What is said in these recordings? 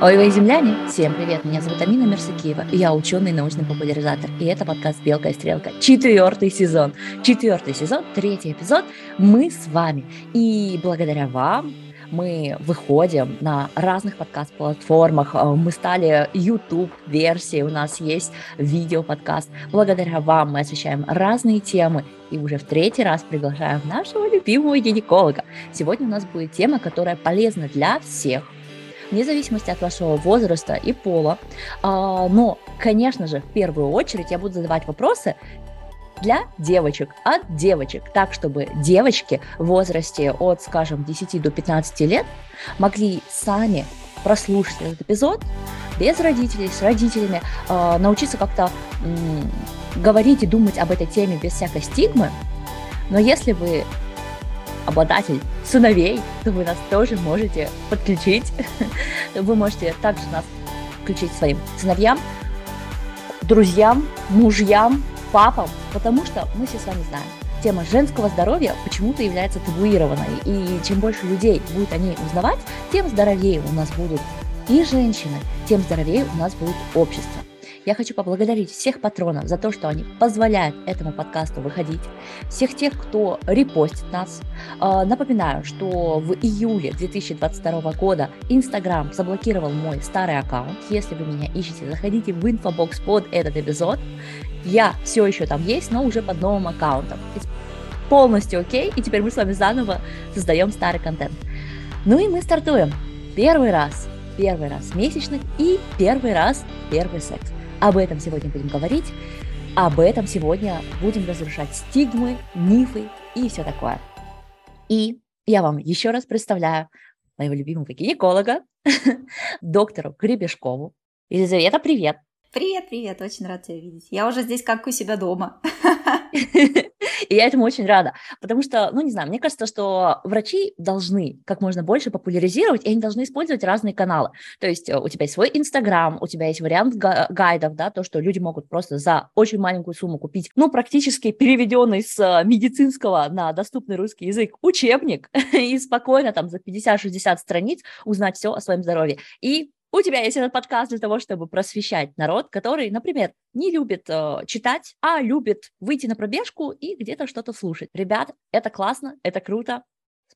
Ой, вы земляне! Всем привет! Меня зовут Амина Мерсакиева, я ученый научный популяризатор, и это подкаст «Белка и стрелка». Четвертый сезон. Четвертый сезон, третий эпизод. Мы с вами. И благодаря вам мы выходим на разных подкаст-платформах, э, мы стали YouTube-версией, у нас есть видео-подкаст. Благодаря вам мы освещаем разные темы и уже в третий раз приглашаем нашего любимого гинеколога. Сегодня у нас будет тема, которая полезна для всех, вне зависимости от вашего возраста и пола. А, но, конечно же, в первую очередь я буду задавать вопросы для девочек, от девочек, так, чтобы девочки в возрасте от, скажем, 10 до 15 лет могли сами прослушать этот эпизод без родителей, с родителями, э, научиться как-то э, говорить и думать об этой теме без всякой стигмы. Но если вы обладатель сыновей, то вы нас тоже можете подключить. Вы можете также нас включить своим сыновьям, друзьям, мужьям, папам, потому что мы все с вами знаем, тема женского здоровья почему-то является табуированной, и чем больше людей будет о ней узнавать, тем здоровее у нас будут и женщины, тем здоровее у нас будет общество. Я хочу поблагодарить всех патронов за то, что они позволяют этому подкасту выходить, всех тех, кто репостит нас. А, напоминаю, что в июле 2022 года Инстаграм заблокировал мой старый аккаунт. Если вы меня ищете, заходите в инфобокс под этот эпизод. Я все еще там есть, но уже под новым аккаунтом. Полностью окей, и теперь мы с вами заново создаем старый контент. Ну и мы стартуем. Первый раз, первый раз месячных и первый раз первый секс. Об этом сегодня будем говорить, об этом сегодня будем разрушать стигмы, мифы и все такое. И я вам еще раз представляю моего любимого гинеколога, доктору Гребешкову. Елизавета, привет! Привет, привет, очень рад тебя видеть. Я уже здесь как у себя дома. И я этому очень рада, потому что, ну, не знаю, мне кажется, что врачи должны как можно больше популяризировать, и они должны использовать разные каналы. То есть э, у тебя есть свой Инстаграм, у тебя есть вариант гайдов, да, то, что люди могут просто за очень маленькую сумму купить, ну, практически переведенный с э, медицинского на доступный русский язык учебник и спокойно там за 50-60 страниц узнать все о своем здоровье. И у тебя есть этот подкаст для того, чтобы просвещать народ, который, например, не любит э, читать, а любит выйти на пробежку и где-то что-то слушать. Ребят, это классно, это круто.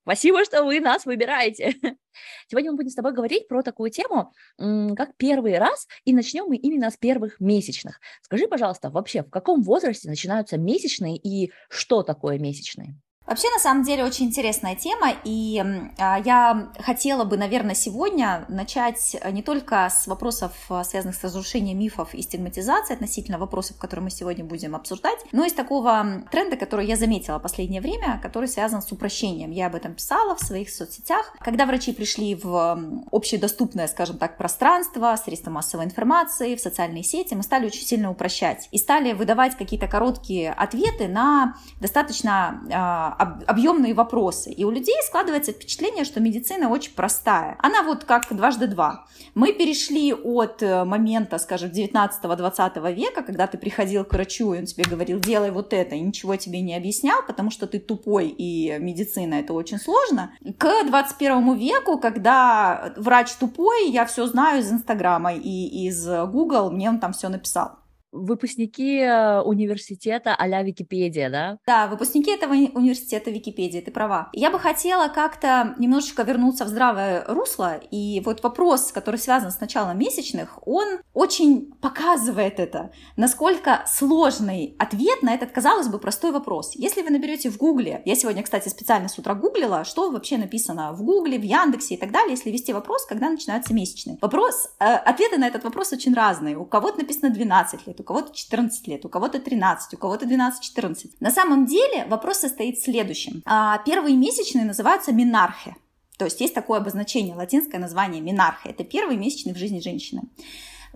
Спасибо, что вы нас выбираете. Сегодня мы будем с тобой говорить про такую тему, как первый раз, и начнем мы именно с первых месячных. Скажи, пожалуйста, вообще, в каком возрасте начинаются месячные и что такое месячные? Вообще, на самом деле, очень интересная тема, и а, я хотела бы, наверное, сегодня начать не только с вопросов, а, связанных с разрушением мифов и стигматизацией относительно вопросов, которые мы сегодня будем обсуждать, но и с такого тренда, который я заметила в последнее время, который связан с упрощением. Я об этом писала в своих соцсетях. Когда врачи пришли в общедоступное, скажем так, пространство, средства массовой информации, в социальные сети, мы стали очень сильно упрощать и стали выдавать какие-то короткие ответы на достаточно а, объемные вопросы. И у людей складывается впечатление, что медицина очень простая. Она вот как дважды два. Мы перешли от э, момента, скажем, 19-20 века, когда ты приходил к врачу, и он тебе говорил, делай вот это, и ничего тебе не объяснял, потому что ты тупой, и медицина это очень сложно, к 21 веку, когда врач тупой, я все знаю из Инстаграма и из Google, мне он там все написал выпускники э, университета а-ля Википедия, да? Да, выпускники этого университета Википедии, ты права. Я бы хотела как-то немножечко вернуться в здравое русло, и вот вопрос, который связан с началом месячных, он очень показывает это, насколько сложный ответ на этот, казалось бы, простой вопрос. Если вы наберете в Гугле, я сегодня, кстати, специально с утра гуглила, что вообще написано в Гугле, в Яндексе и так далее, если ввести вопрос, когда начинаются месячные. Вопрос, э, ответы на этот вопрос очень разные. У кого-то написано 12 лет, у кого-то 14 лет, у кого-то 13, у кого-то 12-14. На самом деле вопрос состоит в следующем. А, первые месячные называются минархи. То есть есть такое обозначение, латинское название минарха. Это первые месячные в жизни женщины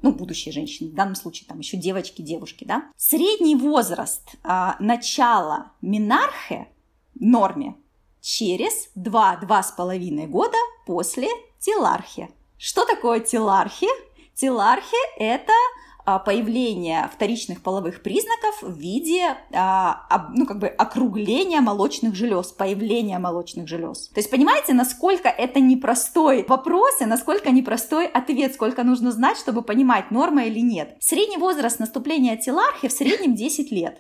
ну, будущей женщины, в данном случае там еще девочки, девушки, да. Средний возраст а, начала минархи норме через 2-2,5 года после телархи. Что такое телархи? Телархи – это а, появления вторичных половых признаков в виде, а, ну, как бы округления молочных желез, появления молочных желез. То есть, понимаете, насколько это непростой вопрос и насколько непростой ответ, сколько нужно знать, чтобы понимать, норма или нет. Средний возраст наступления телархии в среднем 10 лет.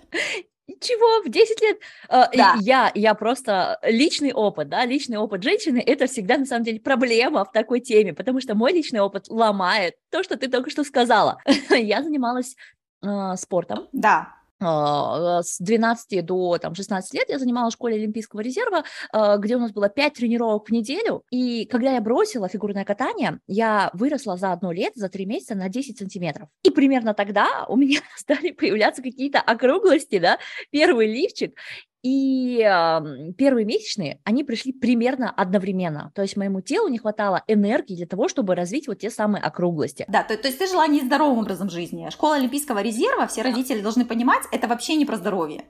Чего? В 10 лет? А, да. Я, я просто личный опыт, да, личный опыт женщины – это всегда, на самом деле, проблема в такой теме, потому что мой личный опыт ломает то, что ты только что сказала. я занималась э, спортом. Да. А, с 12 до там, 16 лет я занималась в школе Олимпийского резерва, а, где у нас было 5 тренировок в неделю. И когда я бросила фигурное катание, я выросла за одно лето, за 3 месяца на 10 сантиметров. И примерно тогда у меня стали появляться какие-то округлости, да, первый лифчик. И э, первые месячные, они пришли примерно одновременно. То есть моему телу не хватало энергии для того, чтобы развить вот те самые округлости. Да, то, то есть ты жила нездоровым образом жизни. Школа Олимпийского резерва, все родители должны понимать, это вообще не про здоровье.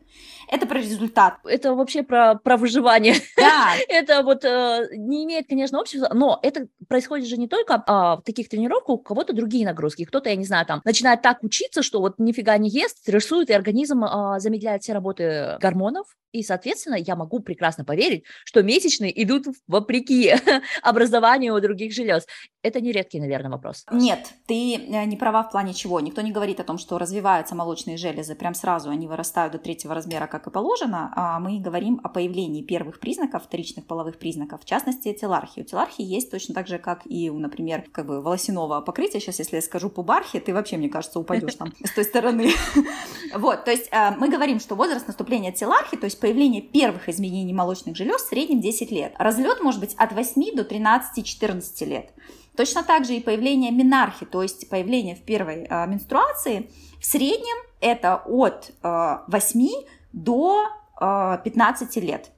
Это про результат. Это вообще про, про выживание. Да. это вот э, не имеет, конечно, общества, но это происходит же не только а, в таких тренировках, у кого-то другие нагрузки. Кто-то, я не знаю, там, начинает так учиться, что вот нифига не ест, стрессует, и организм а, замедляет все работы гормонов, и, соответственно, я могу прекрасно поверить, что месячные идут вопреки образованию у других желез. Это не редкий, наверное, вопрос. Нет, ты э, не права в плане чего. Никто не говорит о том, что развиваются молочные железы прям сразу, они вырастают до третьего размера, как и положено. А мы говорим о появлении первых признаков, вторичных половых признаков, в частности, телархии. У телархии есть точно так же, как и у, например, как бы волосяного покрытия. Сейчас, если я скажу пубархи, ты вообще, мне кажется, упадешь там с той стороны. Вот, то есть э, мы говорим, что возраст наступления телархии, то есть появление первых изменений молочных желез в среднем 10 лет. Разлет может быть от 8 до 13-14 лет. Точно так же и появление менархи, то есть появление в первой э, менструации, в среднем это от э, 8 до э, 15 лет.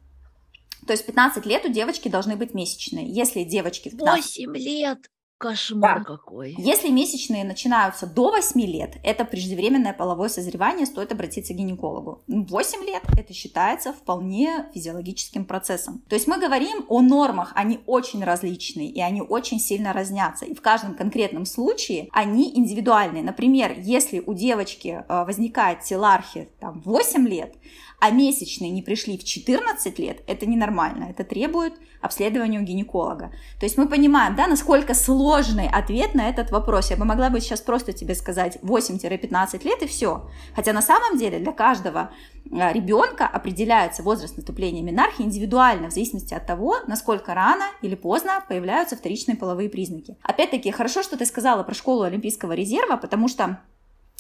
То есть 15 лет у девочки должны быть месячные. Если девочки в 15... 8 лет! Кошмар да. какой. Если месячные начинаются до 8 лет, это преждевременное половое созревание, стоит обратиться к гинекологу. 8 лет это считается вполне физиологическим процессом. То есть мы говорим о нормах, они очень различные, и они очень сильно разнятся. И в каждом конкретном случае они индивидуальные. Например, если у девочки э, возникает телархия там, 8 лет, а месячные не пришли в 14 лет, это ненормально, это требует обследования у гинеколога. То есть мы понимаем, да, насколько сложный ответ на этот вопрос. Я бы могла бы сейчас просто тебе сказать 8-15 лет и все. Хотя на самом деле для каждого а, ребенка определяется возраст наступления менархии индивидуально, в зависимости от того, насколько рано или поздно появляются вторичные половые признаки. Опять-таки, хорошо, что ты сказала про школу Олимпийского резерва, потому что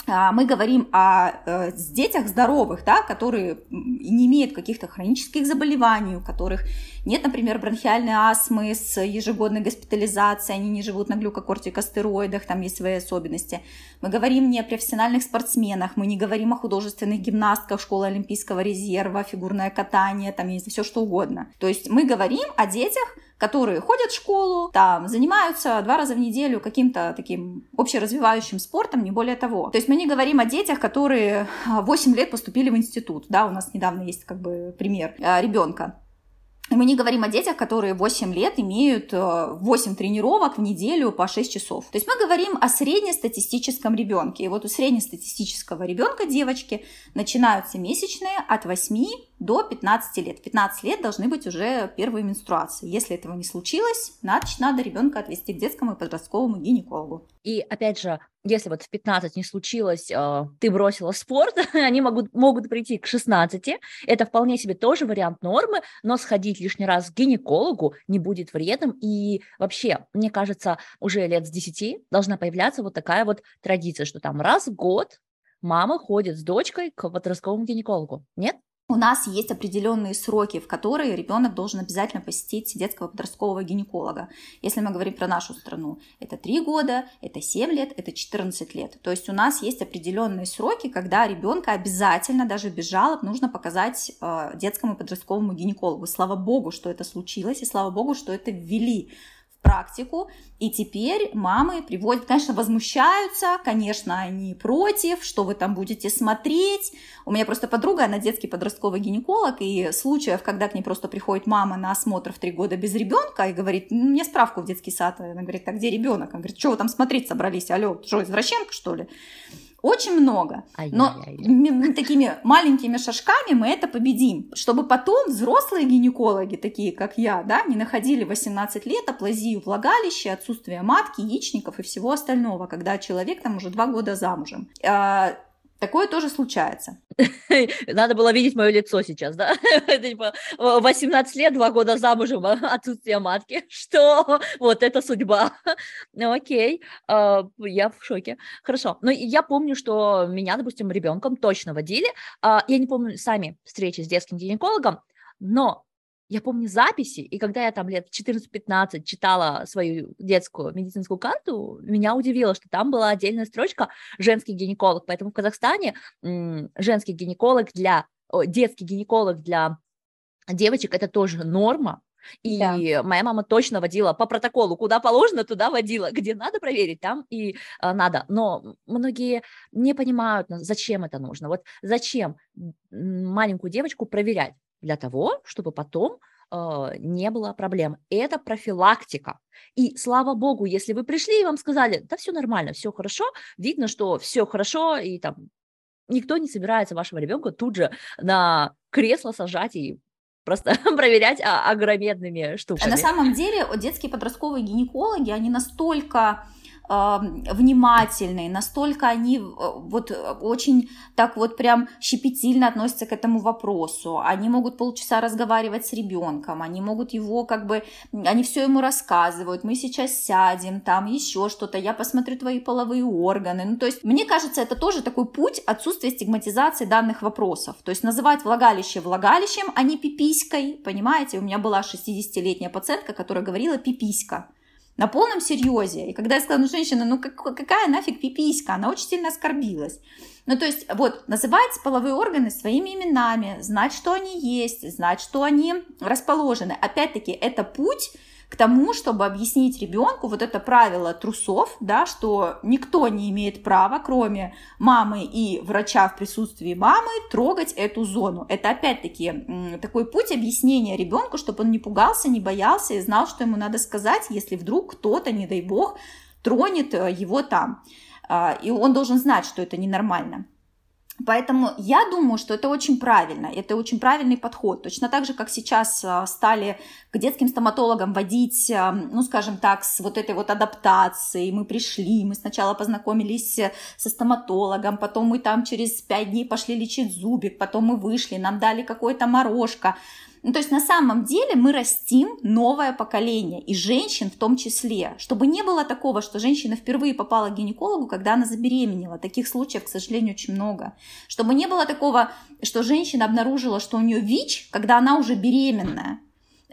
мы говорим о э, детях здоровых, да, которые не имеют каких-то хронических заболеваний, у которых нет, например, бронхиальной астмы с ежегодной госпитализацией, они не живут на глюкокортикостероидах, там есть свои особенности. Мы говорим не о профессиональных спортсменах, мы не говорим о художественных гимнастках школы Олимпийского резерва, фигурное катание, там есть все что угодно. То есть мы говорим о детях, которые ходят в школу, там, занимаются два раза в неделю каким-то таким общеразвивающим спортом, не более того. То есть мы не говорим о детях, которые 8 лет поступили в институт, да, у нас недавно есть как бы пример а, ребенка. Мы не говорим о детях, которые 8 лет имеют 8 э, тренировок в неделю по 6 часов. То есть мы говорим о среднестатистическом ребенке. И вот у среднестатистического ребенка девочки начинаются месячные от 8 до 15 лет. В 15 лет должны быть уже первые менструации. Если этого не случилось, значит, надо ребенка отвести к детскому и подростковому гинекологу. И опять же, если вот в 15 не случилось, э, ты бросила спорт, они могут, могут прийти к 16. Это вполне себе тоже вариант нормы, но сходить лишний раз к гинекологу не будет вредным. И вообще, мне кажется, уже лет с 10 должна появляться вот такая вот традиция, что там раз в год мама ходит с дочкой к подростковому гинекологу. Нет? У нас есть определенные сроки, в которые ребенок должен обязательно посетить детского подросткового гинеколога. Если мы говорим про нашу страну, это 3 года, это 7 лет, это 14 лет. То есть у нас есть определенные сроки, когда ребенка обязательно, даже без жалоб, нужно показать э, детскому подростковому гинекологу. Слава богу, что это случилось, и слава богу, что это ввели практику, и теперь мамы приводят, конечно, возмущаются, конечно, они против, что вы там будете смотреть. У меня просто подруга, она детский подростковый гинеколог, и случаев, когда к ней просто приходит мама на осмотр в три года без ребенка и говорит, мне справку в детский сад, она говорит, а где ребенок? Она говорит, что вы там смотреть собрались, алло, что, извращенка, что ли? Очень много. Но такими маленькими шажками мы это победим, чтобы потом взрослые гинекологи, такие как я, да, не находили 18 лет аплазию влагалища, отсутствие матки, яичников и всего остального, когда человек там уже два года замужем. А, Такое тоже случается. Надо было видеть мое лицо сейчас, да? 18 типа, лет, два года замужем, отсутствие матки. Что? Вот это судьба. Ну, окей, а, я в шоке. Хорошо. Но я помню, что меня, допустим, ребенком точно водили. А, я не помню сами встречи с детским гинекологом, но я помню записи, и когда я там лет 14-15 читала свою детскую медицинскую карту, меня удивило, что там была отдельная строчка «женский гинеколог», поэтому в Казахстане женский гинеколог для, детский гинеколог для девочек – это тоже норма, и да. моя мама точно водила по протоколу, куда положено, туда водила, где надо проверить, там и а, надо. Но многие не понимают, зачем это нужно. Вот зачем маленькую девочку проверять? Для того, чтобы потом э, не было проблем. Это профилактика. И слава богу, если вы пришли и вам сказали, да, все нормально, все хорошо, видно, что все хорошо, и там никто не собирается вашего ребенка тут же на кресло сажать и просто проверять а, огромедными штуками. На самом деле детские подростковые гинекологи, они настолько внимательные, настолько они э, вот э, очень так вот прям щепетильно относятся к этому вопросу. Они могут полчаса разговаривать с ребенком, они могут его как бы, они все ему рассказывают, мы сейчас сядем, там еще что-то, я посмотрю твои половые органы. Ну, то есть, мне кажется, это тоже такой путь отсутствия стигматизации данных вопросов. То есть, называть влагалище влагалищем, а не пиписькой, понимаете? У меня была 60-летняя пациентка, которая говорила пиписька на полном серьезе. И когда я сказала, ну, женщина, ну как, какая нафиг пиписька, она очень сильно оскорбилась. Ну, то есть, вот, называть половые органы своими именами, знать, что они есть, знать, что они расположены. Опять-таки, это путь к тому, чтобы объяснить ребенку вот это правило трусов, да, что никто не имеет права, кроме мамы и врача в присутствии мамы, трогать эту зону. Это опять-таки такой путь объяснения ребенку, чтобы он не пугался, не боялся и знал, что ему надо сказать, если вдруг кто-то, не дай бог, тронет э, его там. А, и он должен знать, что это ненормально. Поэтому я думаю, что это очень правильно, это очень правильный подход. Точно так же, как сейчас а, стали к детским стоматологам водить, а, ну, скажем так, с вот этой вот адаптацией. Мы пришли, мы сначала познакомились со стоматологом, потом мы там через пять дней пошли лечить зубик, потом мы вышли, нам дали какое-то морожка. Ну, то есть на самом деле мы растим новое поколение, и женщин в том числе, чтобы не было такого, что женщина впервые попала к гинекологу, когда она забеременела. Таких случаев, к сожалению, очень много. Чтобы не было такого, что женщина обнаружила, что у нее ВИЧ, когда она уже беременная.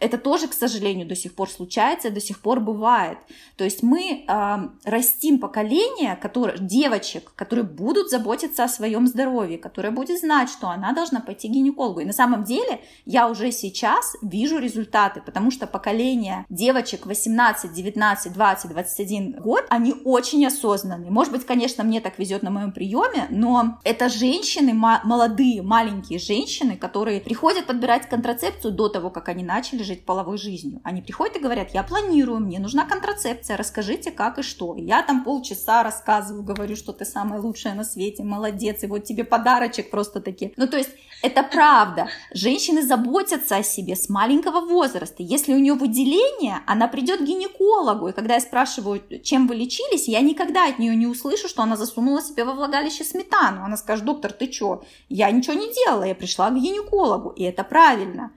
Это тоже, к сожалению, до сих пор случается, до сих пор бывает. То есть мы э, растим поколение которое, девочек, которые будут заботиться о своем здоровье, которые будут знать, что она должна пойти к гинекологу. И на самом деле я уже сейчас вижу результаты, потому что поколение девочек 18, 19, 20, 21 год, они очень осознанные. Может быть, конечно, мне так везет на моем приеме, но это женщины, молодые, маленькие женщины, которые приходят подбирать контрацепцию до того, как они начали жить половой жизнью. Они приходят и говорят, я планирую, мне нужна контрацепция, расскажите как и что. Я там полчаса рассказываю, говорю, что ты самая лучшая на свете, молодец, и вот тебе подарочек просто таки. Ну, то есть это правда. Женщины заботятся о себе с маленького возраста. Если у нее выделение, она придет к гинекологу. И когда я спрашиваю, чем вы лечились, я никогда от нее не услышу, что она засунула себе во влагалище сметану. Она скажет, доктор, ты что? Я ничего не делала, я пришла к гинекологу. И это правильно.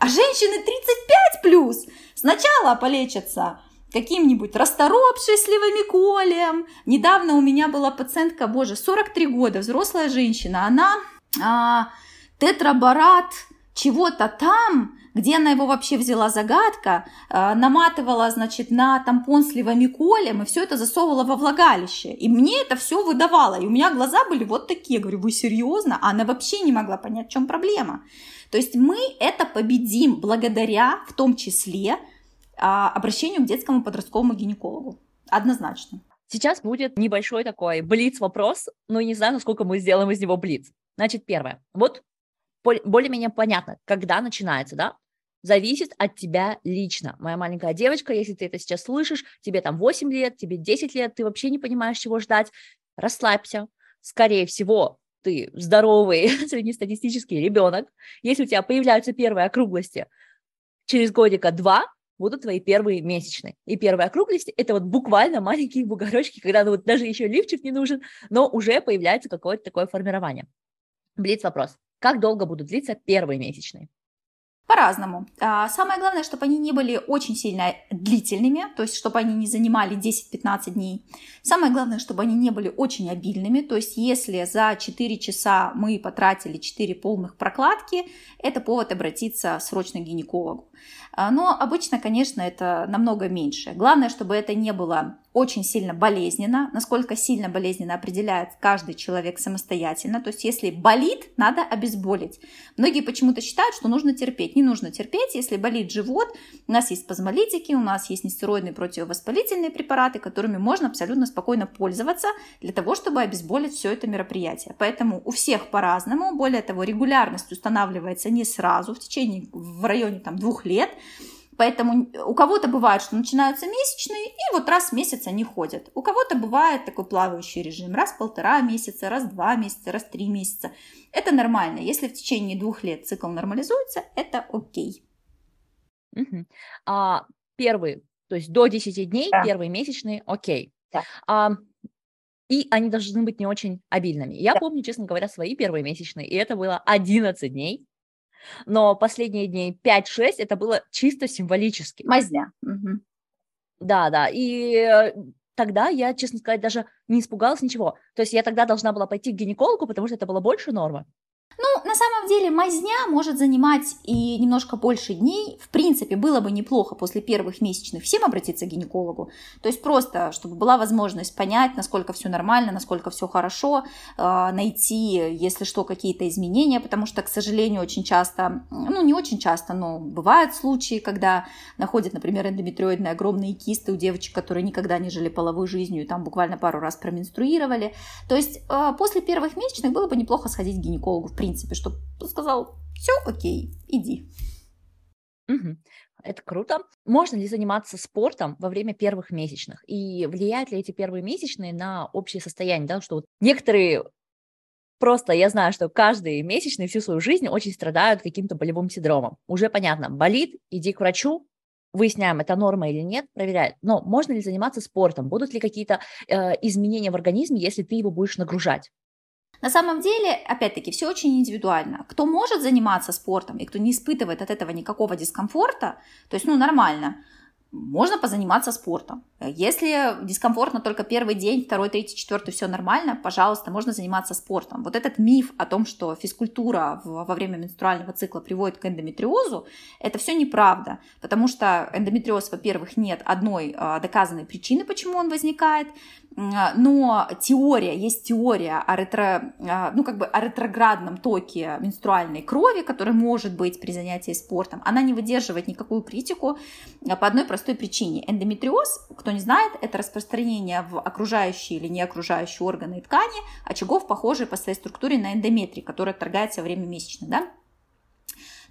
А женщины 35 плюс сначала полечатся каким-нибудь расторопшей сливомиколем. Недавно у меня была пациентка, боже, 43 года, взрослая женщина. Она а, тетраборат чего-то там, где она его вообще взяла, загадка, а, наматывала, значит, на тампон с ливомиколем и все это засовывала во влагалище. И мне это все выдавало. И у меня глаза были вот такие. Я говорю, вы серьезно? А она вообще не могла понять, в чем проблема. То есть мы это победим благодаря, в том числе, а, обращению к детскому подростковому гинекологу. Однозначно. Сейчас будет небольшой такой блиц-вопрос, но не знаю, насколько мы сделаем из него блиц. Значит, первое. Вот более-менее понятно, когда начинается, да? Зависит от тебя лично. Моя маленькая девочка, если ты это сейчас слышишь, тебе там 8 лет, тебе 10 лет, ты вообще не понимаешь, чего ждать, расслабься. Скорее всего, ты здоровый среднестатистический ребенок. Если у тебя появляются первые округлости, через годика два будут твои первые месячные. И первые округлости – это вот буквально маленькие бугорочки, когда ну, вот даже еще лифчик не нужен, но уже появляется какое-то такое формирование. Блиц вопрос. Как долго будут длиться первые месячные? По-разному. А, самое главное, чтобы они не были очень сильно длительными, то есть чтобы они не занимали 10-15 дней. Самое главное, чтобы они не были очень обильными, то есть если за 4 часа мы потратили 4 полных прокладки, это повод обратиться срочно к гинекологу. А, но обычно, конечно, это намного меньше. Главное, чтобы это не было очень сильно болезненно. Насколько сильно болезненно определяет каждый человек самостоятельно. То есть, если болит, надо обезболить. Многие почему-то считают, что нужно терпеть. Не нужно терпеть. Если болит живот, у нас есть спазмолитики, у нас есть нестероидные противовоспалительные препараты, которыми можно абсолютно спокойно пользоваться для того, чтобы обезболить все это мероприятие. Поэтому у всех по-разному. Более того, регулярность устанавливается не сразу, в течение, в районе там, двух лет. Поэтому у кого-то бывает, что начинаются месячные, и вот раз в месяц они ходят. У кого-то бывает такой плавающий режим, раз в полтора месяца, раз в два месяца, раз в три месяца. Это нормально. Если в течение двух лет цикл нормализуется, это окей. Угу. А, первый, то есть до 10 дней, да. первые месячные, окей. Да. А, и они должны быть не очень обильными. Я да. помню, честно говоря, свои первые месячные, и это было 11 дней но последние дней 5-6 это было чисто символически. Мазня. Угу. Да, да, и э, тогда я, честно сказать, даже не испугалась ничего. То есть я тогда должна была пойти к гинекологу, потому что это было больше нормы. Ну, на самом деле, мазня может занимать и немножко больше дней. В принципе, было бы неплохо после первых месячных всем обратиться к гинекологу. То есть просто, чтобы была возможность понять, насколько все нормально, насколько все хорошо, а, найти, если что, какие-то изменения, потому что, к сожалению, очень часто, ну, не очень часто, но бывают случаи, когда находят, например, эндометриоидные огромные кисты у девочек, которые никогда не жили половой жизнью и там буквально пару раз променструировали. То есть а, после первых месячных было бы неплохо сходить к гинекологу, принципе, чтобы сказал, все окей, иди. Угу. Это круто. Можно ли заниматься спортом во время первых месячных? И влияют ли эти первые месячные на общее состояние? Да? Что вот некоторые просто, я знаю, что каждый месячный всю свою жизнь очень страдают каким-то болевым синдромом. Уже понятно, болит, иди к врачу, выясняем, это норма или нет, проверяют. Но можно ли заниматься спортом? Будут ли какие-то э, изменения в организме, если ты его будешь нагружать? На самом деле, опять-таки, все очень индивидуально. Кто может заниматься спортом и кто не испытывает от этого никакого дискомфорта, то есть, ну, нормально, можно позаниматься спортом. Если дискомфортно только первый день, второй, третий, четвертый, все нормально, пожалуйста, можно заниматься спортом. Вот этот миф о том, что физкультура во время менструального цикла приводит к эндометриозу, это все неправда, потому что эндометриоз, во-первых, нет одной а, доказанной причины, почему он возникает, но теория, есть теория о, ретро, а, ну, как бы о ретроградном токе менструальной крови, который может быть при занятии спортом, она не выдерживает никакую критику а, по одной простой причине. Эндометриоз, кто не знает, это распространение в окружающие или не окружающие органы и ткани очагов, похожие по своей структуре на эндометрий, который отторгается во время месячных, да?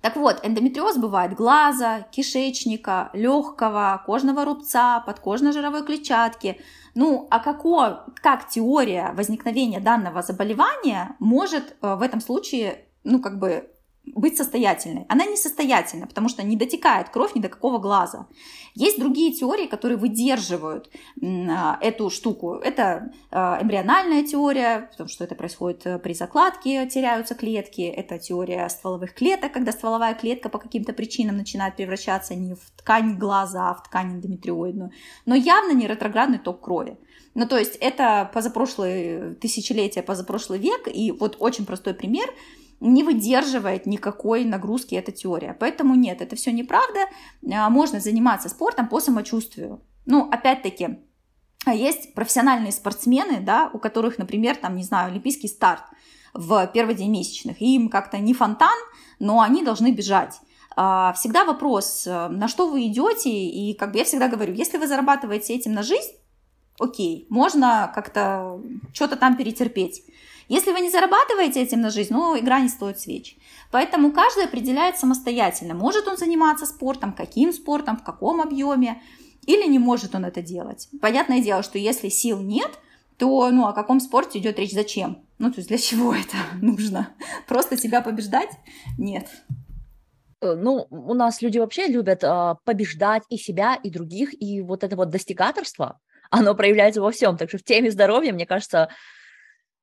Так вот, эндометриоз бывает глаза, кишечника, легкого, кожного рубца, подкожно-жировой клетчатки. Ну, а како, как теория возникновения данного заболевания может э, в этом случае, ну, как бы быть состоятельной. Она несостоятельна, потому что не дотекает кровь ни до какого глаза. Есть другие теории, которые выдерживают а, эту штуку. Это а, эмбриональная теория, потому что это происходит э, при закладке, теряются клетки. Это теория стволовых клеток, когда стволовая клетка по каким-то причинам начинает превращаться не в ткань глаза, а в ткань эндометриоидную. Но явно не ретроградный ток крови. Ну, то есть это позапрошлое тысячелетие, позапрошлый век, и вот очень простой пример – не выдерживает никакой нагрузки эта теория. Поэтому нет, это все неправда. А, можно заниматься спортом по самочувствию. Ну, опять-таки, есть профессиональные спортсмены, да, у которых, например, там, не знаю, олимпийский старт в первый день месячных. И им как-то не фонтан, но они должны бежать. А, всегда вопрос, э, на что вы идете, и как бы я всегда говорю, если вы зарабатываете этим на жизнь, окей, можно как-то что-то там перетерпеть. Если вы не зарабатываете этим на жизнь, ну, игра не стоит свеч. Поэтому каждый определяет самостоятельно, может он заниматься спортом, каким спортом, в каком объеме, или не может он это делать. Понятное дело, что если сил нет, то ну, о каком спорте идет речь, зачем? Ну, то есть для чего это нужно? Просто себя побеждать? Нет. Э, ну, у нас люди вообще любят э, побеждать и себя, и других, и вот это вот достигаторство, оно проявляется во всем. Так что в теме здоровья, мне кажется,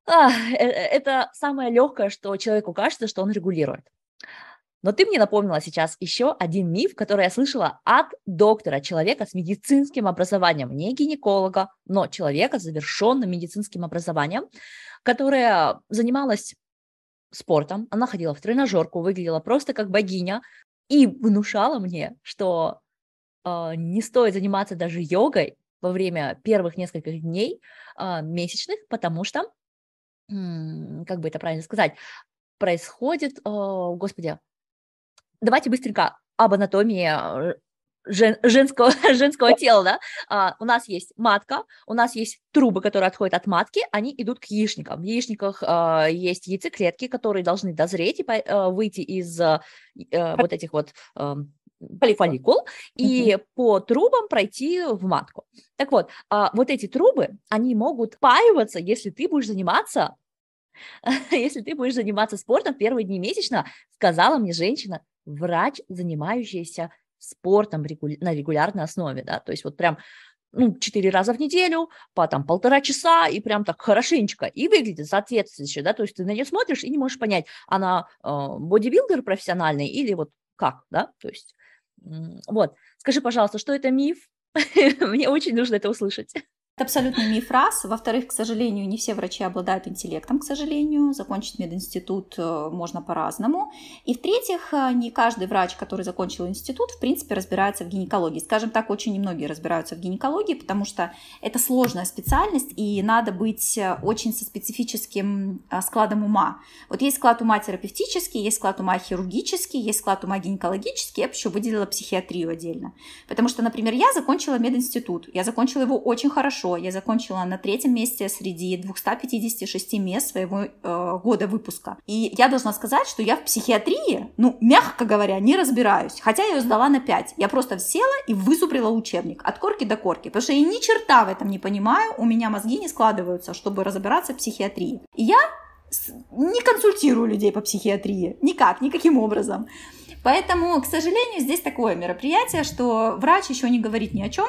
а, это самое легкое, что человеку кажется, что он регулирует. Но ты мне напомнила сейчас еще один миф, который я слышала от доктора, человека с медицинским образованием, не гинеколога, но человека с завершенным медицинским образованием, которая занималась спортом, она ходила в тренажерку, выглядела просто как богиня и внушала мне, что э, не стоит заниматься даже йогой во время первых нескольких дней э, месячных, потому что, как бы это правильно сказать, происходит, э, господи, давайте быстренько об анатомии э, жен, женского, женского тела, да, а, у нас есть матка, у нас есть трубы, которые отходят от матки, они идут к яичникам. В яичниках а, есть яйцеклетки, которые должны дозреть и а, выйти из а, вот этих вот а, полифолликул и uh-huh. по трубам пройти в матку. Так вот, а, вот эти трубы, они могут паиваться, если ты будешь заниматься если ты будешь заниматься спортом в первые дни месячно, сказала мне женщина, врач, занимающаяся спортом на регулярной основе, да, то есть вот прям ну, четыре раза в неделю, по там полтора часа, и прям так хорошенечко, и выглядит соответствующе, да, то есть ты на нее смотришь и не можешь понять, она э, бодибилдер профессиональный или вот как, да, то есть вот. Скажи, пожалуйста, что это миф? Мне очень нужно это услышать. Это абсолютный миф раз. Во-вторых, к сожалению, не все врачи обладают интеллектом, к сожалению. Закончить мединститут э, можно по-разному. И в-третьих, э, не каждый врач, который закончил институт, в принципе, разбирается в гинекологии. Скажем так, очень немногие разбираются в гинекологии, потому что это сложная специальность, и надо быть э, очень со специфическим складом ума. Вот есть склад ума терапевтический, есть склад ума хирургический, есть склад ума гинекологический. Я бы еще выделила психиатрию отдельно. Потому что, например, я закончила мединститут. Я закончила его очень хорошо хорошо. Я закончила на третьем месте среди 256 мест своего э, года выпуска. И я должна сказать, что я в психиатрии, ну, мягко говоря, не разбираюсь. Хотя я ее сдала на 5. Я просто села и высуприла учебник от корки до корки. Потому что я ни черта в этом не понимаю. У меня мозги не складываются, чтобы разобраться в психиатрии. И я не консультирую людей по психиатрии. Никак, никаким образом. Поэтому, к сожалению, здесь такое мероприятие, что врач еще не говорит ни о чем,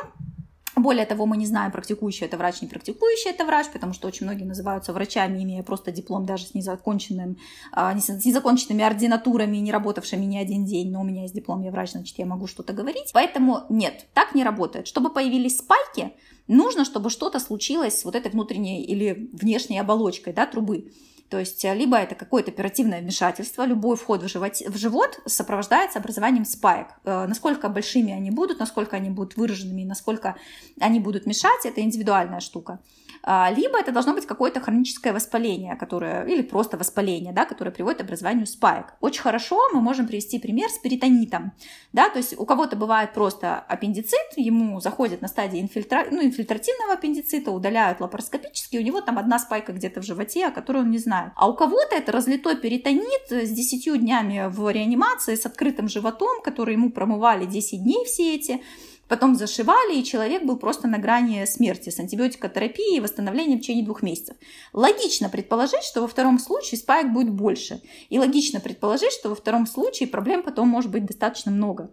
более того, мы не знаем, практикующий это врач, не практикующий это врач, потому что очень многие называются врачами, имея просто диплом даже с незаконченным, а, с незаконченными ординатурами, не работавшими ни один день, но у меня есть диплом, я врач, значит, я могу что-то говорить. Поэтому нет, так не работает. Чтобы появились спайки, нужно, чтобы что-то случилось с вот этой внутренней или внешней оболочкой да, трубы. То есть э, либо это какое-то оперативное вмешательство, любой вход в живот, в живот сопровождается образованием спаек. Э, насколько большими они будут, насколько они будут выраженными, насколько они будут мешать, это индивидуальная штука. А, либо это должно быть какое-то хроническое воспаление, которое, или просто воспаление, да, которое приводит к образованию спаек. Очень хорошо мы можем привести пример с перитонитом. Да, то есть у кого-то бывает просто аппендицит, ему заходят на стадии инфильтра... ну, инфильтративного аппендицита, удаляют лапароскопически, у него там одна спайка где-то в животе, о которой он не знает. А у кого-то это разлитой перитонит с 10 днями в реанимации, с открытым животом, который ему промывали 10 дней все эти, Потом зашивали, и человек был просто на грани смерти с антибиотикотерапией и восстановлением в течение двух месяцев. Логично предположить, что во втором случае спайк будет больше. И логично предположить, что во втором случае проблем потом может быть достаточно много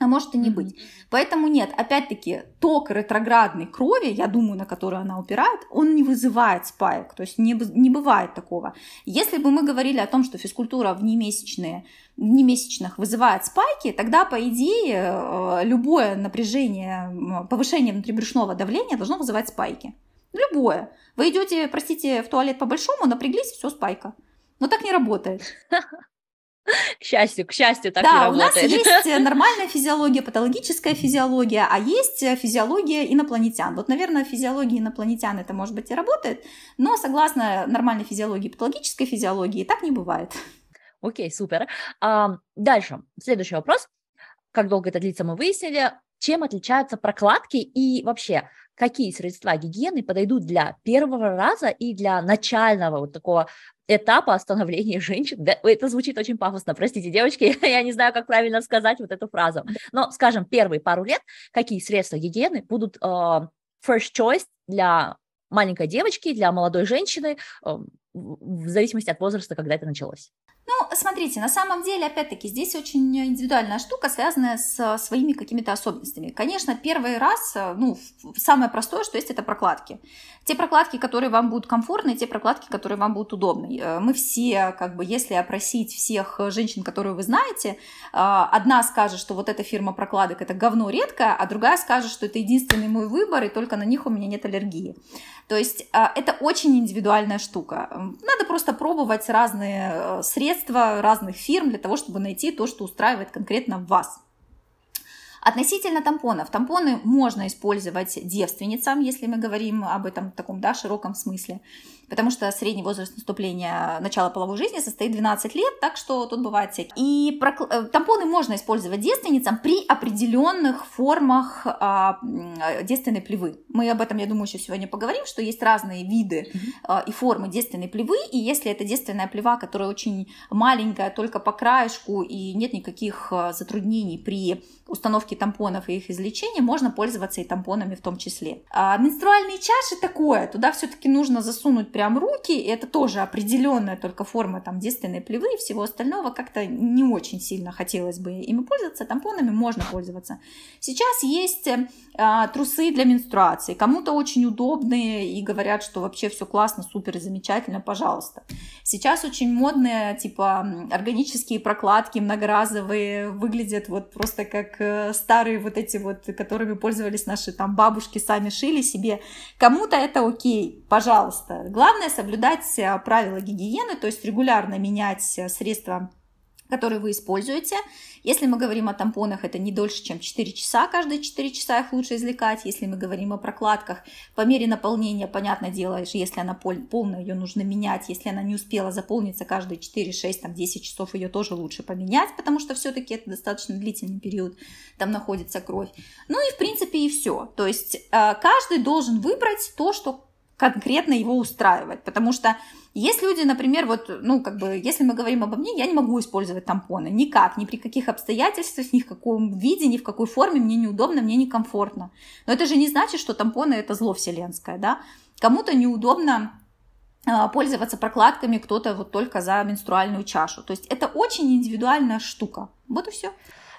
а может и не быть. Поэтому нет, опять-таки, ток ретроградной крови, я думаю, на которую она упирает, он не вызывает спаек, то есть не, не бывает такого. Если бы мы говорили о том, что физкультура в немесячные, немесячных вызывает спайки, тогда, по идее, э, любое напряжение, повышение внутрибрюшного давления должно вызывать спайки. Любое. Вы идете, простите, в туалет по-большому, напряглись, все, спайка. Но так не работает. К счастью, к счастью, так да, не работает. Да, у нас есть э, нормальная физиология, патологическая физиология, а есть э, физиология инопланетян. Вот, наверное, физиология инопланетян это, может быть, и работает, но согласно нормальной физиологии, патологической физиологии, так не бывает. Окей, супер. А, дальше, следующий вопрос. Как долго это длится, мы выяснили. Чем отличаются прокладки и вообще какие средства гигиены подойдут для первого раза и для начального вот такого этапа остановления женщин. Да, это звучит очень пафосно, простите, девочки, я не знаю, как правильно сказать вот эту фразу. Но, скажем, первые пару лет, какие средства гигиены будут э, first choice для маленькой девочки, для молодой женщины, э, в зависимости от возраста, когда это началось? Ну, смотрите, на самом деле, опять-таки, здесь очень индивидуальная штука, связанная с своими какими-то особенностями. Конечно, первый раз, ну, самое простое, что есть, это прокладки. Те прокладки, которые вам будут комфортны, те прокладки, которые вам будут удобны. Э, мы все, как бы, если опросить всех женщин, которые вы знаете, э, одна скажет, что вот эта фирма прокладок это говно редко, а другая скажет, что это единственный мой выбор, и только на них у меня нет аллергии. То есть э, это очень индивидуальная штука. Надо просто пробовать разные средства, разных фирм для того, чтобы найти то, что устраивает конкретно вас. Относительно тампонов. Тампоны можно использовать девственницам, если мы говорим об этом таком да, широком смысле потому что средний возраст наступления начала половой жизни состоит 12 лет, так что тут бывает всякие. И прокл... Э, тампоны можно использовать девственницам при определенных формах а, девственной плевы. Мы об этом, я думаю, еще сегодня поговорим, что есть разные виды а, и формы девственной плевы, и если это девственная плева, которая очень маленькая, только по краешку, и нет никаких а, затруднений при установке тампонов и их извлечении, можно пользоваться и тампонами в том числе. А менструальные чаши такое, туда все-таки нужно засунуть прям руки, это тоже определенная только форма там действенной плевы и всего остального как-то не очень сильно хотелось бы ими пользоваться, тампонами можно пользоваться. Сейчас есть э, трусы для менструации, кому-то очень удобные и говорят, что вообще все классно, супер, замечательно, пожалуйста. Сейчас очень модные, типа, органические прокладки многоразовые, выглядят вот просто как э, старые вот эти вот, которыми пользовались наши там бабушки, сами шили себе. Кому-то это окей, пожалуйста. Главное Главное соблюдать э, правила гигиены, то есть регулярно менять э, средства которые вы используете. Если мы говорим о тампонах, это не дольше, чем 4 часа, каждые 4 часа их лучше извлекать. Если мы говорим о прокладках, по мере наполнения, понятное дело, если она полная, ее нужно менять. Если она не успела заполниться каждые 4, 6, там, 10 часов, ее тоже лучше поменять, потому что все-таки это достаточно длительный период, там находится кровь. Ну и в принципе и все. То есть э, каждый должен выбрать то, что конкретно его устраивать. Потому что есть люди, например, вот, ну, как бы, если мы говорим обо мне, я не могу использовать тампоны. Никак, ни при каких обстоятельствах, ни в каком виде, ни в какой форме, мне неудобно, мне некомфортно. Но это же не значит, что тампоны это зло вселенское, да. Кому-то неудобно а, пользоваться прокладками, кто-то вот только за менструальную чашу. То есть это очень индивидуальная штука. Вот и все.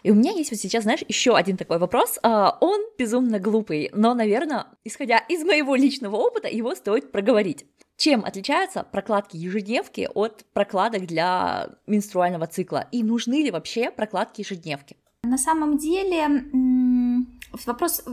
И у меня есть вот сейчас, знаешь, еще один такой вопрос. А, он безумно глупый, но, наверное, исходя из моего личного опыта, его стоит проговорить. Чем отличаются прокладки ежедневки от прокладок для менструального цикла? И нужны ли вообще прокладки ежедневки? На самом деле вопрос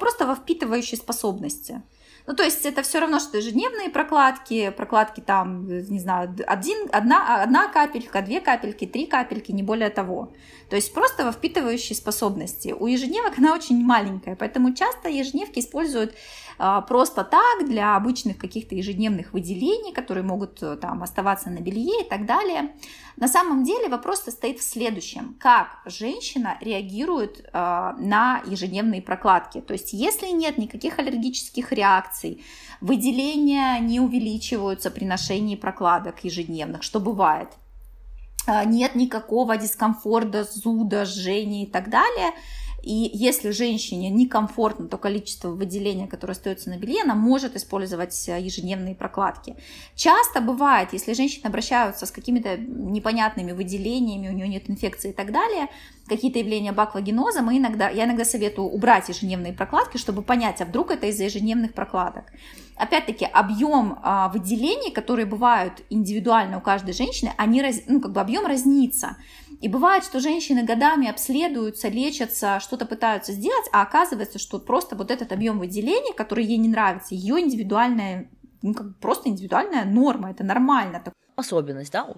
просто во впитывающей способности. Ну, то есть это все равно, что ежедневные прокладки, прокладки там, не знаю, один, одна, одна капелька, две капельки, три капельки, не более того. То есть просто во впитывающей способности. У ежедневок она очень маленькая, поэтому часто ежедневки используют а, просто так для обычных каких-то ежедневных выделений, которые могут э, там оставаться на белье и так далее. На самом деле вопрос состоит в следующем. Как женщина реагирует а, на ежедневные прокладки? То есть если нет никаких аллергических реакций, выделения не увеличиваются при ношении прокладок ежедневных, что бывает, а, нет никакого дискомфорта, зуда, жжения и так далее – и если женщине некомфортно то количество выделения, которое остается на белье, она может использовать э, ежедневные прокладки. Часто бывает, если женщины обращаются с какими-то непонятными выделениями, у нее нет инфекции и так далее, какие-то явления баквагеноза, мы иногда, я иногда советую убрать ежедневные прокладки, чтобы понять, а вдруг это из-за ежедневных прокладок. Опять-таки, объем а, выделений, которые бывают индивидуально у каждой женщины, они, раз, ну, как бы объем разнится. И бывает, что женщины годами обследуются, лечатся, что-то пытаются сделать, а оказывается, что просто вот этот объем выделений, который ей не нравится, ее индивидуальная, ну, как просто индивидуальная норма, это нормально. Особенность, да?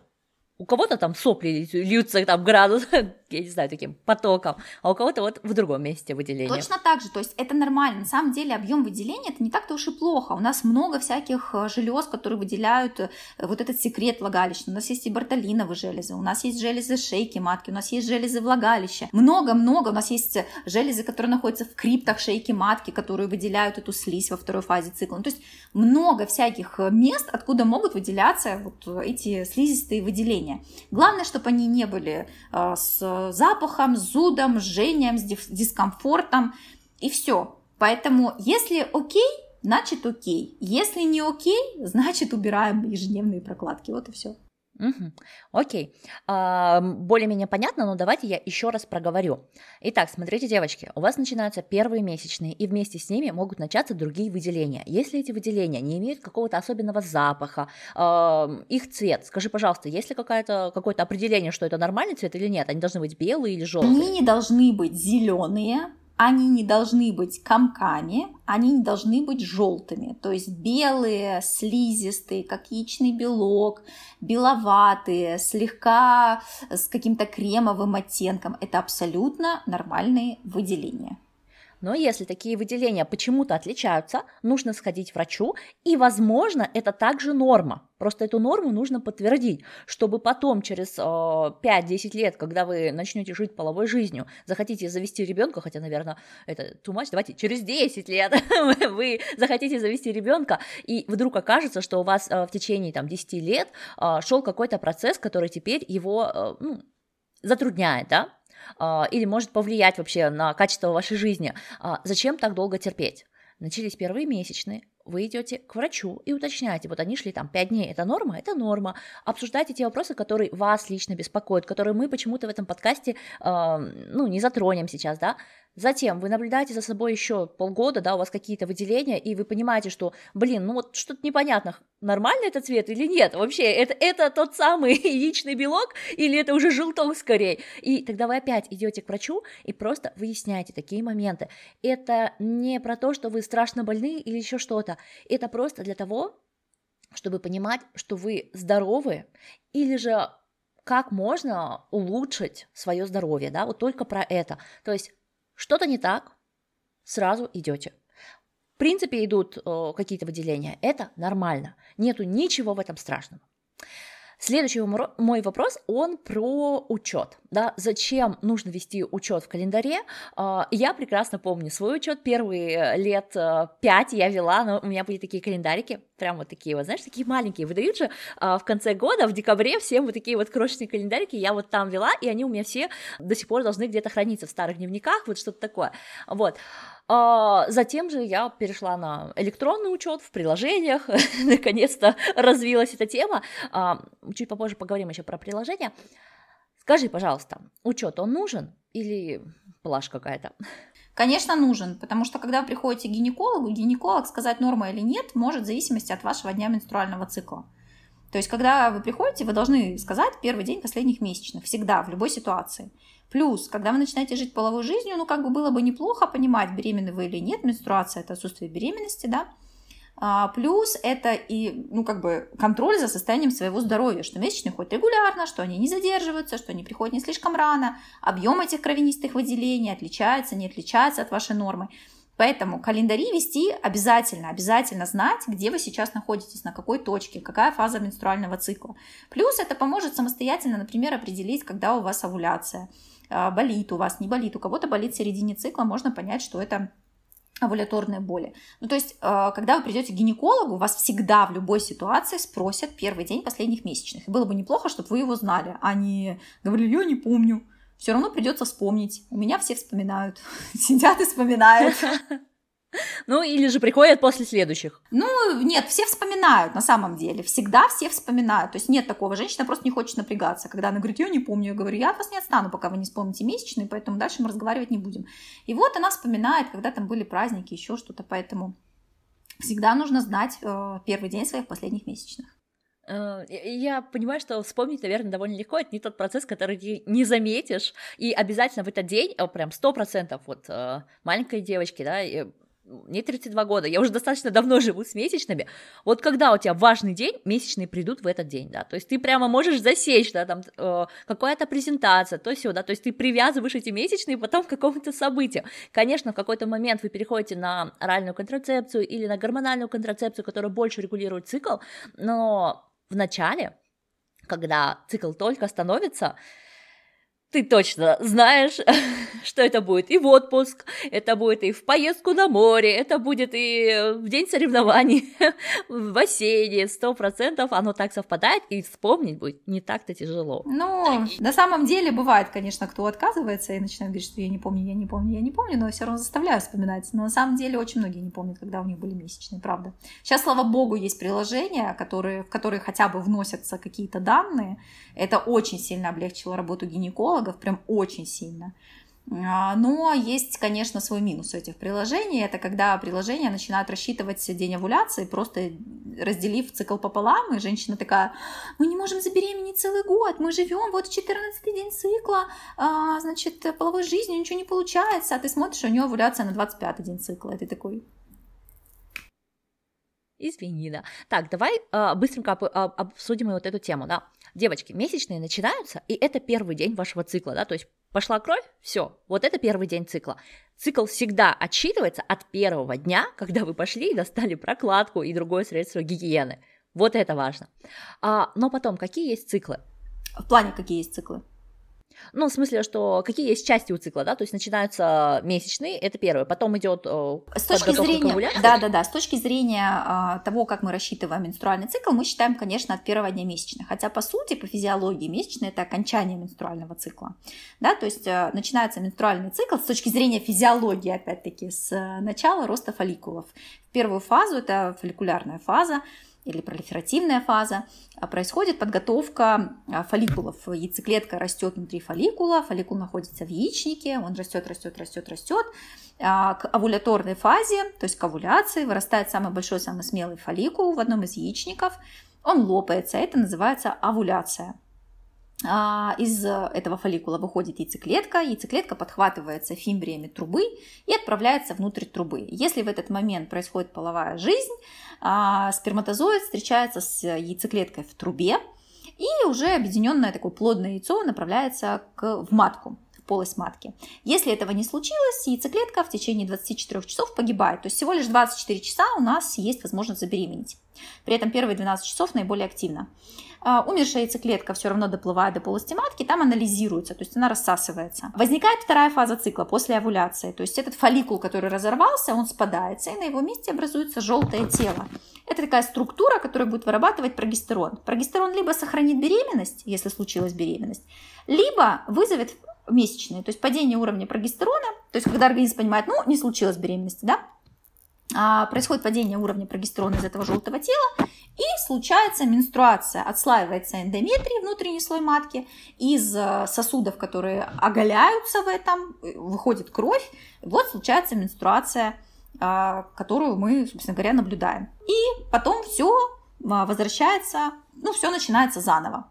У кого-то там сопли льются там градус я не знаю, таким потоком, а у кого-то вот в другом месте выделение. Точно так же, то есть это нормально. На самом деле объем выделения это не так-то уж и плохо. У нас много всяких э, желез, которые выделяют э, вот этот секрет влагалища. У нас есть и бартолиновые железы, у нас есть железы шейки матки, у нас есть железы влагалища. Много-много. У нас есть железы, которые находятся в криптах шейки матки, которые выделяют эту слизь во второй фазе цикла. Ну, то есть много всяких э, мест, откуда могут выделяться вот эти слизистые выделения. Главное, чтобы они не были с запахом, с зудом, с жжением, с дискомфортом и все. Поэтому, если окей, значит окей. Если не окей, значит убираем ежедневные прокладки. Вот и все. Угу. Окей. А, более-менее понятно, но давайте я еще раз проговорю. Итак, смотрите, девочки, у вас начинаются первые месячные, и вместе с ними могут начаться другие выделения. Если эти выделения не имеют какого-то особенного запаха, э, их цвет, скажи, пожалуйста, есть ли какое-то какое-то определение, что это нормальный цвет или нет? Они должны быть белые или желтые? Они не должны быть зеленые, они не должны быть комками, они не должны быть желтыми. То есть белые, слизистые, как яичный белок, беловатые, слегка с каким-то кремовым оттенком. Это абсолютно нормальные выделения. Но если такие выделения почему-то отличаются, нужно сходить к врачу, и, возможно, это также норма. Просто эту норму нужно подтвердить, чтобы потом, через э, 5-10 лет, когда вы начнете жить половой жизнью, захотите завести ребенка, хотя, наверное, это too much, давайте через 10 лет вы захотите завести ребенка, и вдруг окажется, что у вас э, в течение там, 10 лет э, шел какой-то процесс, который теперь его э, ну, затрудняет, да, или может повлиять вообще на качество вашей жизни. А, зачем так долго терпеть? Начались первые месячные, вы идете к врачу и уточняете, вот они шли там 5 дней, это норма, это норма, обсуждайте те вопросы, которые вас лично беспокоят, которые мы почему-то в этом подкасте, э, ну, не затронем сейчас, да, Затем вы наблюдаете за собой еще полгода, да, у вас какие-то выделения, и вы понимаете, что, блин, ну вот что-то непонятно, нормальный это цвет или нет, вообще, это, это тот самый яичный белок или это уже желток скорее. И тогда вы опять идете к врачу и просто выясняете такие моменты. Это не про то, что вы страшно больны или еще что-то, это просто для того, чтобы понимать, что вы здоровы, или же как можно улучшить свое здоровье, да, вот только про это. То есть что-то не так, сразу идете. В принципе, идут э, какие-то выделения. Это нормально. Нету ничего в этом страшного. Следующий мой вопрос, он про учет. Да? Зачем нужно вести учет в календаре? А, я прекрасно помню свой учет. Первые э, лет э, пять я вела, но у меня были такие календарики, прям вот такие вот, знаешь, такие маленькие. Выдают же а, в конце года, в декабре, всем вот такие вот крошечные календарики. Я вот там вела, и они у меня все до сих пор должны где-то храниться в старых дневниках, вот что-то такое. Вот. А затем же я перешла на электронный учет в приложениях, наконец-то развилась эта тема. А, чуть попозже поговорим еще про приложения. Скажи, пожалуйста, учет он нужен или плашь какая-то? Конечно, нужен, потому что когда вы приходите к гинекологу, гинеколог сказать норма или нет может в зависимости от вашего дня менструального цикла. То есть, когда вы приходите, вы должны сказать первый день последних месячных, всегда, в любой ситуации. Плюс, когда вы начинаете жить половой жизнью, ну, как бы было бы неплохо понимать, беременны вы или нет, менструация – это отсутствие беременности, да, а, плюс это и, ну, как бы контроль за состоянием своего здоровья, что месячные ходят регулярно, что они не задерживаются, что они приходят не слишком рано, объем этих кровянистых выделений отличается, не отличается от вашей нормы. Поэтому календари вести обязательно, обязательно знать, где вы сейчас находитесь, на какой точке, какая фаза менструального цикла. Плюс это поможет самостоятельно, например, определить, когда у вас овуляция, болит у вас, не болит, у кого-то болит в середине цикла, можно понять, что это овуляторные боли. Ну, то есть, а, когда вы придете к гинекологу, вас всегда в любой ситуации спросят первый день последних месячных. И было бы неплохо, чтобы вы его знали, а не говорили, я не помню все равно придется вспомнить. У меня все вспоминают, сидят и вспоминают. Ну, или же приходят после следующих. Ну, нет, все вспоминают на самом деле. Всегда все вспоминают. То есть нет такого. Женщина просто не хочет напрягаться. Когда она говорит, я не помню, я говорю, я от вас не отстану, пока вы не вспомните месячные, поэтому дальше мы разговаривать не будем. И вот она вспоминает, когда там были праздники, еще что-то. Поэтому всегда нужно знать э, первый день своих последних месячных. Э, я понимаю, что вспомнить, наверное, довольно легко. Это не тот процесс, который ты не заметишь. И обязательно в этот день, прям сто процентов, вот э, маленькой девочки, да, мне 32 года, я уже достаточно давно живу с месячными, вот когда у тебя важный день, месячные придут в этот день, да, то есть ты прямо можешь засечь, да, там, э, какая-то презентация, то все, да, то есть ты привязываешь эти месячные потом к какому-то событию. Конечно, в какой-то момент вы переходите на оральную контрацепцию или на гормональную контрацепцию, которая больше регулирует цикл, но в начале, когда цикл только становится, ты точно знаешь, что это будет и в отпуск, это будет и в поездку на море, это будет и в день соревнований в бассейне, сто процентов оно так совпадает, и вспомнить будет не так-то тяжело. Ну, на самом деле бывает, конечно, кто отказывается и начинает говорить, что я не помню, я не помню, я не помню, но все равно заставляю вспоминать. Но на самом деле очень многие не помнят, когда у них были месячные, правда. Сейчас, слава богу, есть приложения, которые, в которые хотя бы вносятся какие-то данные. Это очень сильно облегчило работу гинекологов, прям очень сильно. А, но есть, конечно, свой минус у этих приложений. Это когда приложения начинают рассчитывать день овуляции, просто разделив цикл пополам, и женщина такая, мы не можем забеременеть целый год, мы живем, вот 14 день цикла, а, значит, половой жизни ничего не получается, а ты смотришь, у нее овуляция на 25 день цикла, и ты такой, Извини, да. Так, давай э, быстренько об, об, обсудим вот эту тему, да. Девочки, месячные начинаются, и это первый день вашего цикла, да, то есть пошла кровь, все, вот это первый день цикла. Цикл всегда отсчитывается от первого дня, когда вы пошли и достали прокладку и другое средство гигиены. Вот это важно. А, но потом, какие есть циклы? В плане, какие есть циклы? Ну, в смысле, что какие есть части у цикла, да, то есть начинаются месячные, это первое, потом идет с точки зрения, да, да, да, с точки зрения а, того, как мы рассчитываем менструальный цикл, мы считаем, конечно, от первого дня месячных, хотя по сути, по физиологии месячные это окончание менструального цикла, да, то есть а, начинается менструальный цикл с точки зрения физиологии, опять-таки, с э, начала роста фолликулов. В первую фазу это фолликулярная фаза, или пролиферативная фаза, а, происходит подготовка а, фолликулов. Яйцеклетка растет внутри фолликула, фолликул находится в яичнике, он растет, растет, растет, растет. А, к овуляторной фазе, то есть к овуляции, вырастает самый большой, самый смелый фолликул в одном из яичников. Он лопается, это называется овуляция. А, из этого фолликула выходит яйцеклетка, яйцеклетка подхватывается фимбриями трубы и отправляется внутрь трубы. Если в этот момент происходит половая жизнь, а, сперматозоид встречается с яйцеклеткой в трубе, и уже объединенное такое плодное яйцо направляется к, в матку полость матки. Если этого не случилось, яйцеклетка в течение 24 часов погибает. То есть всего лишь 24 часа у нас есть возможность забеременеть. При этом первые 12 часов наиболее активно. А, умершая яйцеклетка все равно доплывает до полости матки, там анализируется, то есть она рассасывается. Возникает вторая фаза цикла после овуляции, то есть этот фолликул, который разорвался, он спадается, и на его месте образуется желтое тело. Это такая структура, которая будет вырабатывать прогестерон. Прогестерон либо сохранит беременность, если случилась беременность, либо вызовет месячные, то есть падение уровня прогестерона, то есть когда организм понимает, ну, не случилось беременности, да, а, происходит падение уровня прогестерона из этого желтого тела, и случается менструация. Отслаивается эндометрий, внутренний слой матки, из э, сосудов, которые оголяются в этом, выходит кровь, вот случается менструация, а, которую мы, собственно говоря, наблюдаем. И потом все а, возвращается, ну, все начинается заново.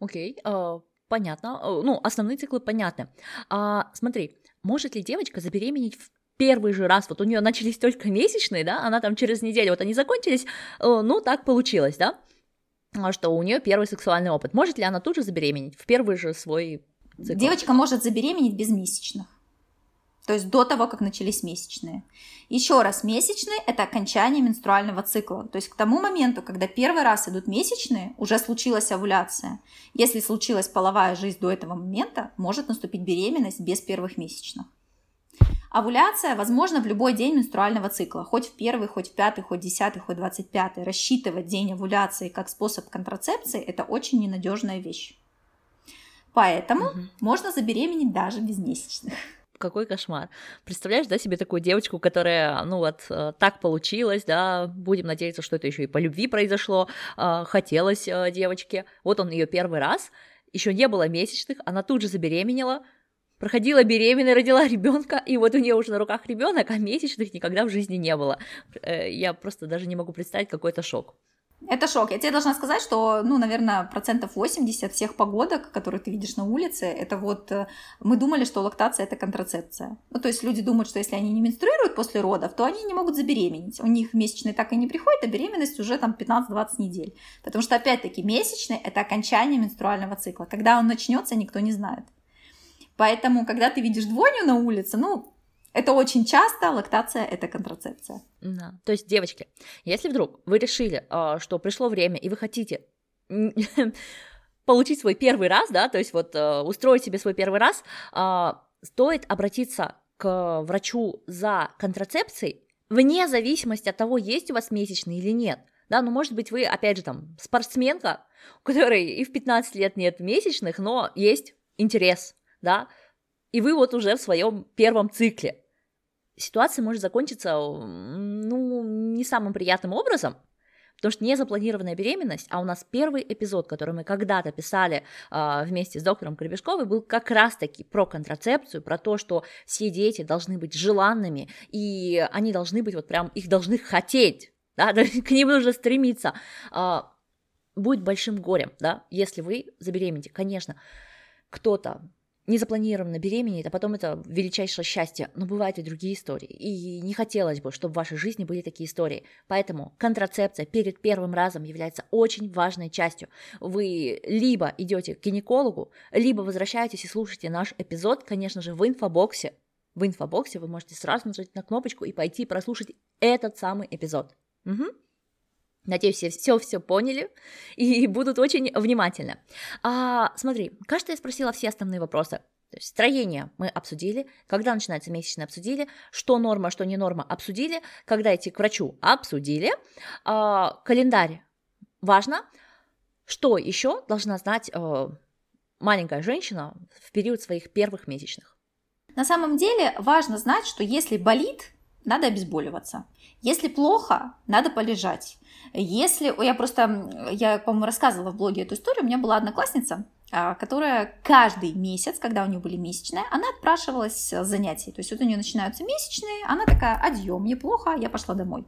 Окей, okay. uh, понятно. Ну, основные циклы понятны. Uh, смотри, может ли девочка забеременеть в первый же раз, вот у нее начались только месячные, да, она там через неделю, вот они закончились, э, ну, так получилось, да, а что у нее первый сексуальный опыт. Может ли она тут же забеременеть в первый же свой цикл? Девочка может забеременеть без месячных. То есть до того, как начались месячные. Еще раз, месячные – это окончание менструального цикла. То есть к тому моменту, когда первый раз идут месячные, уже случилась овуляция. Если случилась половая жизнь до этого момента, может наступить беременность без первых месячных. Овуляция возможна в любой день менструального цикла, хоть в первый, хоть в пятый, хоть в десятый, хоть в двадцать пятый. Рассчитывать день овуляции как способ контрацепции – это очень ненадежная вещь. Поэтому угу. можно забеременеть даже без месячных. Какой кошмар. Представляешь, да, себе такую девочку, которая, ну вот, э, так получилось, да, будем надеяться, что это еще и по любви произошло, э, хотелось э, девочке. Вот он ее первый раз, еще не было месячных, она тут же забеременела, проходила беременная, родила ребенка, и вот у нее уже на руках ребенок, а месячных никогда в жизни не было. Я просто даже не могу представить какой-то шок. Это шок. Я тебе должна сказать, что, ну, наверное, процентов 80 всех погодок, которые ты видишь на улице, это вот э, мы думали, что лактация это контрацепция. Ну, то есть люди думают, что если они не менструируют после родов, то они не могут забеременеть. У них месячные так и не приходят, а беременность уже там 15-20 недель. Потому что, опять-таки, месячные это окончание менструального цикла. Когда он начнется, никто не знает. Поэтому, когда ты видишь двойню на улице, ну, это очень часто лактация – это контрацепция. Да. То есть, девочки, если вдруг вы решили, а, что пришло время, и вы хотите получить свой первый раз, да, то есть вот а, устроить себе свой первый раз, а, стоит обратиться к врачу за контрацепцией вне зависимости от того, есть у вас месячный или нет. Да, ну, может быть, вы, опять же, там, спортсменка, у которой и в 15 лет нет месячных, но есть интерес, да, и вы вот уже в своем первом цикле ситуация может закончиться, ну, не самым приятным образом, Потому что незапланированная беременность, а у нас первый эпизод, который мы когда-то писали э, вместе с доктором Кребешковой, был как раз-таки про контрацепцию, про то, что все дети должны быть желанными, и они должны быть вот прям, их должны хотеть, да, к ним нужно стремиться. Э, будет большим горем, да, если вы забеременеете, конечно, кто-то незапланированно беременеет, а потом это величайшее счастье. Но бывают и другие истории. И не хотелось бы, чтобы в вашей жизни были такие истории. Поэтому контрацепция перед первым разом является очень важной частью. Вы либо идете к гинекологу, либо возвращаетесь и слушаете наш эпизод, конечно же, в инфобоксе. В инфобоксе вы можете сразу нажать на кнопочку и пойти прослушать этот самый эпизод. Угу. Надеюсь, все все, поняли и будут очень внимательны. А, смотри, кажется, я спросила все основные вопросы. То есть строение мы обсудили, когда начинается месячное обсудили, что норма, что не норма обсудили, когда идти к врачу обсудили, а, календарь важно, что еще должна знать а, маленькая женщина в период своих первых месячных. На самом деле важно знать, что если болит, надо обезболиваться. Если плохо, надо полежать. Если, я просто, я, по-моему, рассказывала в блоге эту историю, у меня была одноклассница, которая каждый месяц, когда у нее были месячные, она отпрашивалась с занятий. То есть вот у нее начинаются месячные, она такая, адьё, мне плохо, я пошла домой.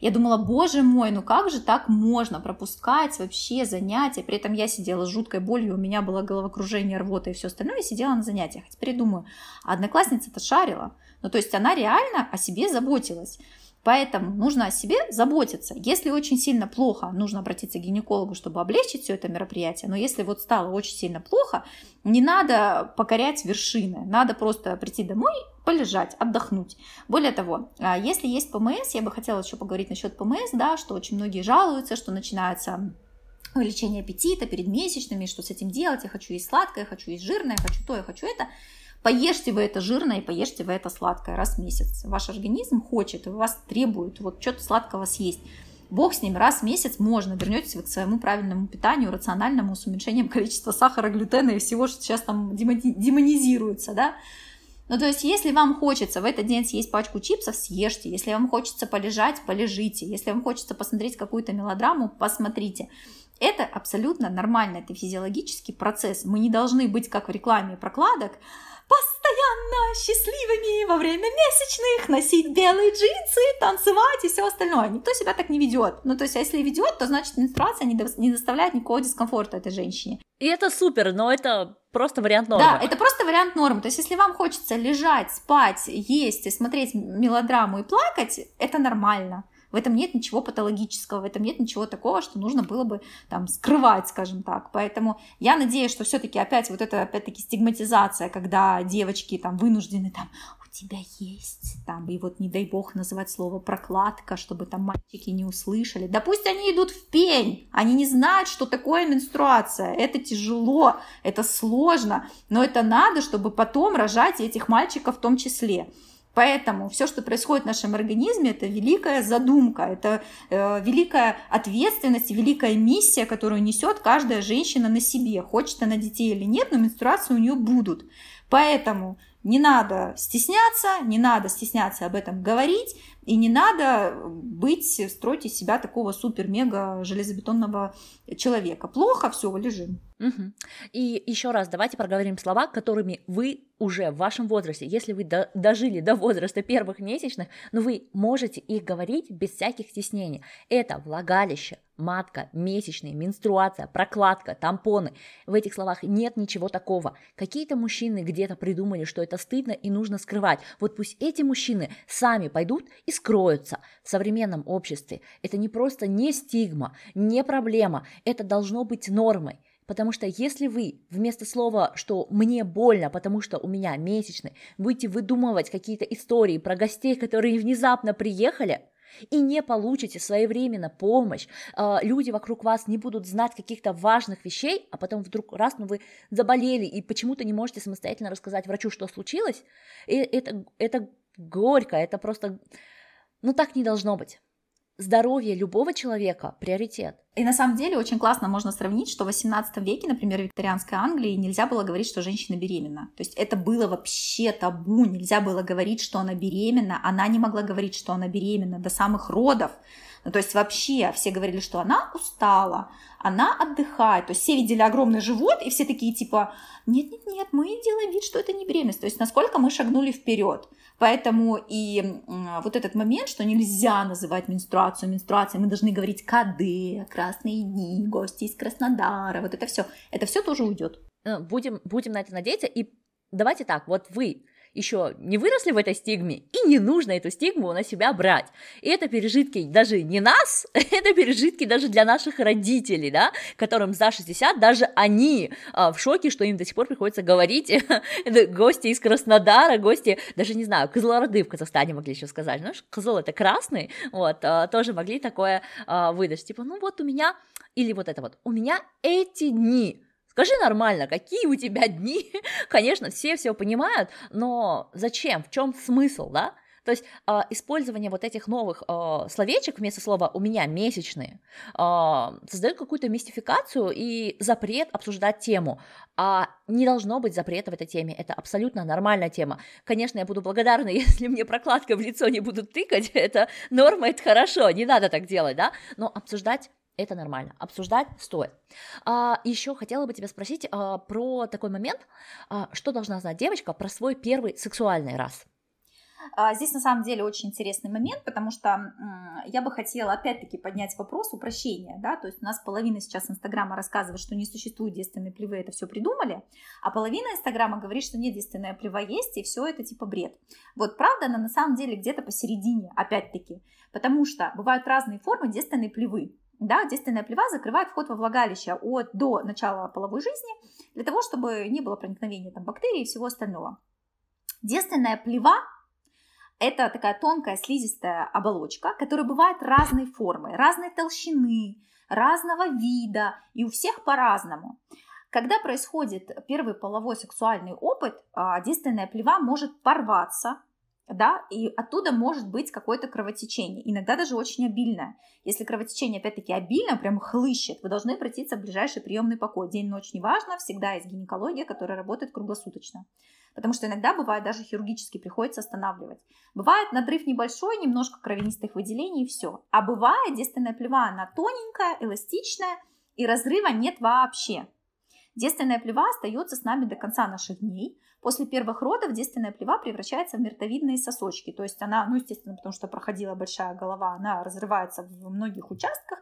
Я думала, боже мой, ну как же так можно пропускать вообще занятия? При этом я сидела с жуткой болью, у меня было головокружение, рвота и все остальное, я сидела на занятиях. Теперь думаю, а одноклассница-то шарила. Ну то есть она реально о себе заботилась. Поэтому нужно о себе заботиться. Если очень сильно плохо, нужно обратиться к гинекологу, чтобы облегчить все это мероприятие. Но если вот стало очень сильно плохо, не надо покорять вершины. Надо просто прийти домой, полежать, отдохнуть. Более того, а, если есть ПМС, я бы хотела еще поговорить насчет ПМС, да, что очень многие жалуются, что начинается увеличение аппетита перед месячными, что с этим делать, я хочу есть сладкое, я хочу есть жирное, я хочу то, я хочу это. Поешьте вы это жирное и поешьте вы это сладкое раз в месяц. Ваш организм хочет вас требует вот что-то сладкого съесть. Бог с ним, раз в месяц можно, вернетесь вы к своему правильному питанию, рациональному, с уменьшением количества сахара, глютена и всего, что сейчас там демонизируется, да. Ну, то есть, если вам хочется в этот день съесть пачку чипсов, съешьте. Если вам хочется полежать, полежите. Если вам хочется посмотреть какую-то мелодраму, посмотрите. Это абсолютно нормально, это физиологический процесс. Мы не должны быть, как в рекламе прокладок, постоянно счастливыми во время месячных, носить белые джинсы, танцевать и все остальное. Никто себя так не ведет. Ну, то есть, а если ведет, то значит менструация не, до, не доставляет никакого дискомфорта этой женщине. И это супер, но это просто вариант нормы. Да, это просто вариант нормы. То есть, если вам хочется лежать, спать, есть и смотреть мелодраму и плакать, это нормально. В этом нет ничего патологического, в этом нет ничего такого, что нужно было бы там скрывать, скажем так. Поэтому я надеюсь, что все-таки опять вот это опять-таки стигматизация, когда девочки там вынуждены там у тебя есть, там, и вот не дай бог называть слово прокладка, чтобы там мальчики не услышали. Да пусть они идут в пень, они не знают, что такое менструация. Это тяжело, это сложно, но это надо, чтобы потом рожать этих мальчиков в том числе. Поэтому все, что происходит в нашем организме, это великая задумка, это э, великая ответственность, великая миссия, которую несет каждая женщина на себе. Хочет она детей или нет, но менструации у нее будут. Поэтому не надо стесняться, не надо стесняться об этом говорить, И не надо быть, строить из себя такого супер-мега железобетонного человека. Плохо, все, лежим. Угу. И еще раз давайте проговорим слова, которыми вы уже в вашем возрасте, если вы до, дожили до возраста первых месячных, но вы можете их говорить без всяких стеснений. Это влагалище, матка, месячные, менструация, прокладка, тампоны. В этих словах нет ничего такого. Какие-то мужчины где-то придумали, что это стыдно и нужно скрывать. Вот пусть эти мужчины сами пойдут и скроются. В современном обществе это не просто не стигма, не проблема, это должно быть нормой. Потому что если вы вместо слова, что мне больно, потому что у меня месячный, будете выдумывать какие-то истории про гостей, которые внезапно приехали, и не получите своевременно помощь, а, люди вокруг вас не будут знать каких-то важных вещей, а потом вдруг раз, ну вы заболели и почему-то не можете самостоятельно рассказать врачу, что случилось, и это, это горько, это просто, ну так не должно быть здоровье любого человека – приоритет. И на самом деле очень классно можно сравнить, что в 18 веке, например, в викторианской Англии нельзя было говорить, что женщина беременна. То есть это было вообще табу, нельзя было говорить, что она беременна, она не могла говорить, что она беременна до самых родов. Ну, то есть вообще все говорили, что она устала, она отдыхает. То есть все видели огромный живот, и все такие типа, нет-нет-нет, мы делаем вид, что это не беременность. То есть насколько мы шагнули вперед. Поэтому и вот этот момент, что нельзя называть менструацию менструацией, мы должны говорить КД, красные дни, гости из Краснодара, вот это все, это все тоже уйдет. Э, будем, будем на это надеяться. И давайте так, вот вы еще не выросли в этой стигме, и не нужно эту стигму на себя брать. И это пережитки даже не нас, это пережитки даже для наших родителей, да, которым за 60, даже они а, в шоке, что им до сих пор приходится говорить, гости из Краснодара, гости, даже не знаю, Кызылорды в Казахстане могли еще сказать, знаешь, Кызыл это красный, вот, а, тоже могли такое а, выдать, типа, ну вот у меня, или вот это вот, у меня эти дни, Скажи нормально, какие у тебя дни? Конечно, все все понимают, но зачем? В чем смысл, да? То есть э, использование вот этих новых э, словечек вместо слова «у меня месячные» э, создает какую-то мистификацию и запрет обсуждать тему. А не должно быть запрета в этой теме, это абсолютно нормальная тема. Конечно, я буду благодарна, если мне прокладка в лицо не будут тыкать, это норма, это хорошо, не надо так делать, да, но обсуждать это нормально. Обсуждать стоит. А, еще хотела бы тебя спросить а, про такой момент, а, что должна знать девочка про свой первый сексуальный раз. А, здесь на самом деле очень интересный момент, потому что я бы хотела опять-таки поднять вопрос упрощения, да, то есть у нас половина сейчас Инстаграма рассказывает, что не существует действенной плевы, это все придумали, а половина Инстаграма говорит, что нет, действенная плева есть, и все это типа бред. Вот правда, она на самом деле где-то посередине, опять-таки, потому что бывают разные формы действенной плевы. Да, действенная плева закрывает вход во влагалище от, до начала половой жизни, для того, чтобы не было проникновения там, бактерий и всего остального. Действенная плева – это такая тонкая слизистая оболочка, которая бывает разной формы, разной толщины, разного вида, и у всех по-разному. Когда происходит первый половой сексуальный опыт, а, действенная плева может порваться, да, и оттуда может быть какое-то кровотечение, иногда даже очень обильное. Если кровотечение, опять-таки, обильно, прям хлыщет, вы должны обратиться в ближайший приемный покой. День-ночь неважно, всегда есть гинекология, которая работает круглосуточно. Потому что иногда бывает даже хирургически приходится останавливать. Бывает надрыв небольшой, немножко кровянистых выделений и все. А бывает действенная плева, она тоненькая, эластичная, и разрыва нет вообще. Действенная плева остается с нами до конца наших дней. После первых родов действенная плева превращается в мертовидные сосочки. То есть она, ну, естественно, потому что проходила большая голова, она разрывается в многих участках.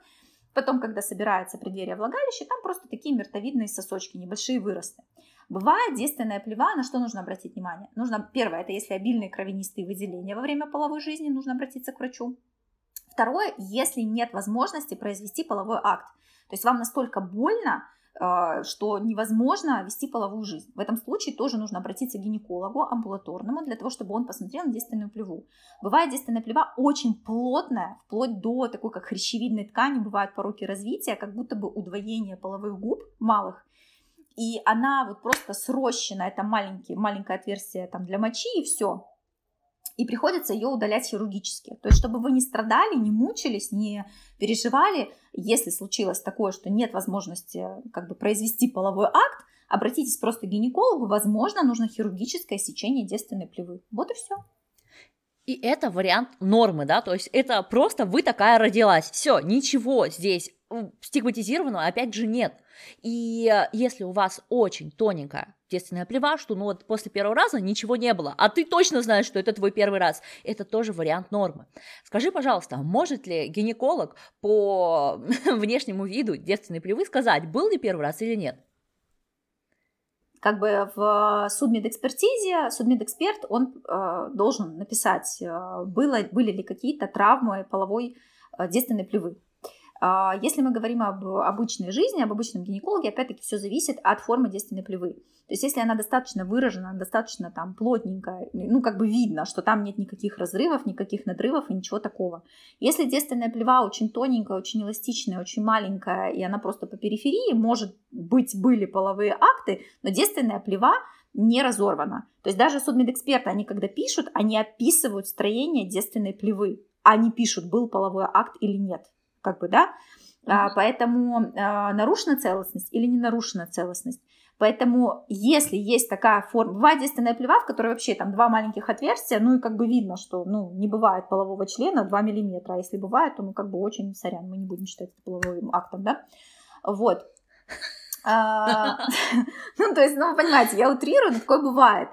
Потом, когда собирается преддверие влагалища, там просто такие мертовидные сосочки, небольшие выросты. Бывает действенная плева, на что нужно обратить внимание? Нужно, первое, это если обильные кровянистые выделения во время половой жизни, нужно обратиться к врачу. Второе, если нет возможности произвести половой акт. То есть вам настолько больно, что невозможно вести половую жизнь. В этом случае тоже нужно обратиться к гинекологу амбулаторному для того, чтобы он посмотрел на действенную плеву. Бывает действенная плева очень плотная, вплоть до такой, как хрящевидной ткани, бывают пороки развития, как будто бы удвоение половых губ малых. И она вот просто срощена, это маленький, маленькое отверстие там для мочи и все и приходится ее удалять хирургически. То есть, чтобы вы не страдали, не мучились, не переживали, если случилось такое, что нет возможности как бы произвести половой акт, обратитесь просто к гинекологу, возможно, нужно хирургическое сечение девственной плевы. Вот и все. И это вариант нормы, да, то есть это просто вы такая родилась. Все, ничего здесь стигматизированного опять же нет. И если у вас очень тоненькая девственная плева, что ну вот после первого раза ничего не было, а ты точно знаешь, что это твой первый раз, это тоже вариант нормы. Скажи, пожалуйста, может ли гинеколог по внешнему виду девственной плевы сказать, был ли первый раз или нет? как бы в судмедэкспертизе судмедэксперт, он э, должен написать, э, было, были ли какие-то травмы половой э, действенной плевы. А, если мы говорим об обычной жизни, об обычном гинекологе, опять-таки все зависит от формы действенной плевы. То есть если она достаточно выражена, достаточно там плотненькая, ну как бы видно, что там нет никаких разрывов, никаких надрывов и ничего такого. Если действенная плева очень тоненькая, очень эластичная, очень маленькая, и она просто по периферии, может быть, были половые акты, но действенная плева не разорвана. То есть даже судмедэксперты, они когда пишут, они описывают строение действенной плевы. Они пишут, был половой акт или нет как бы, да, mm-hmm. поэтому а, нарушена целостность или не нарушена целостность. Поэтому, если есть такая форма, бывает действенная плева, в которой вообще там два маленьких отверстия, ну и как бы видно, что ну, не бывает полового члена 2 миллиметра, а если бывает, то ну как бы очень сорян, мы не будем считать это половым актом, да. Вот. А, ну, то есть, ну, понимаете, я утрирую, но такое бывает.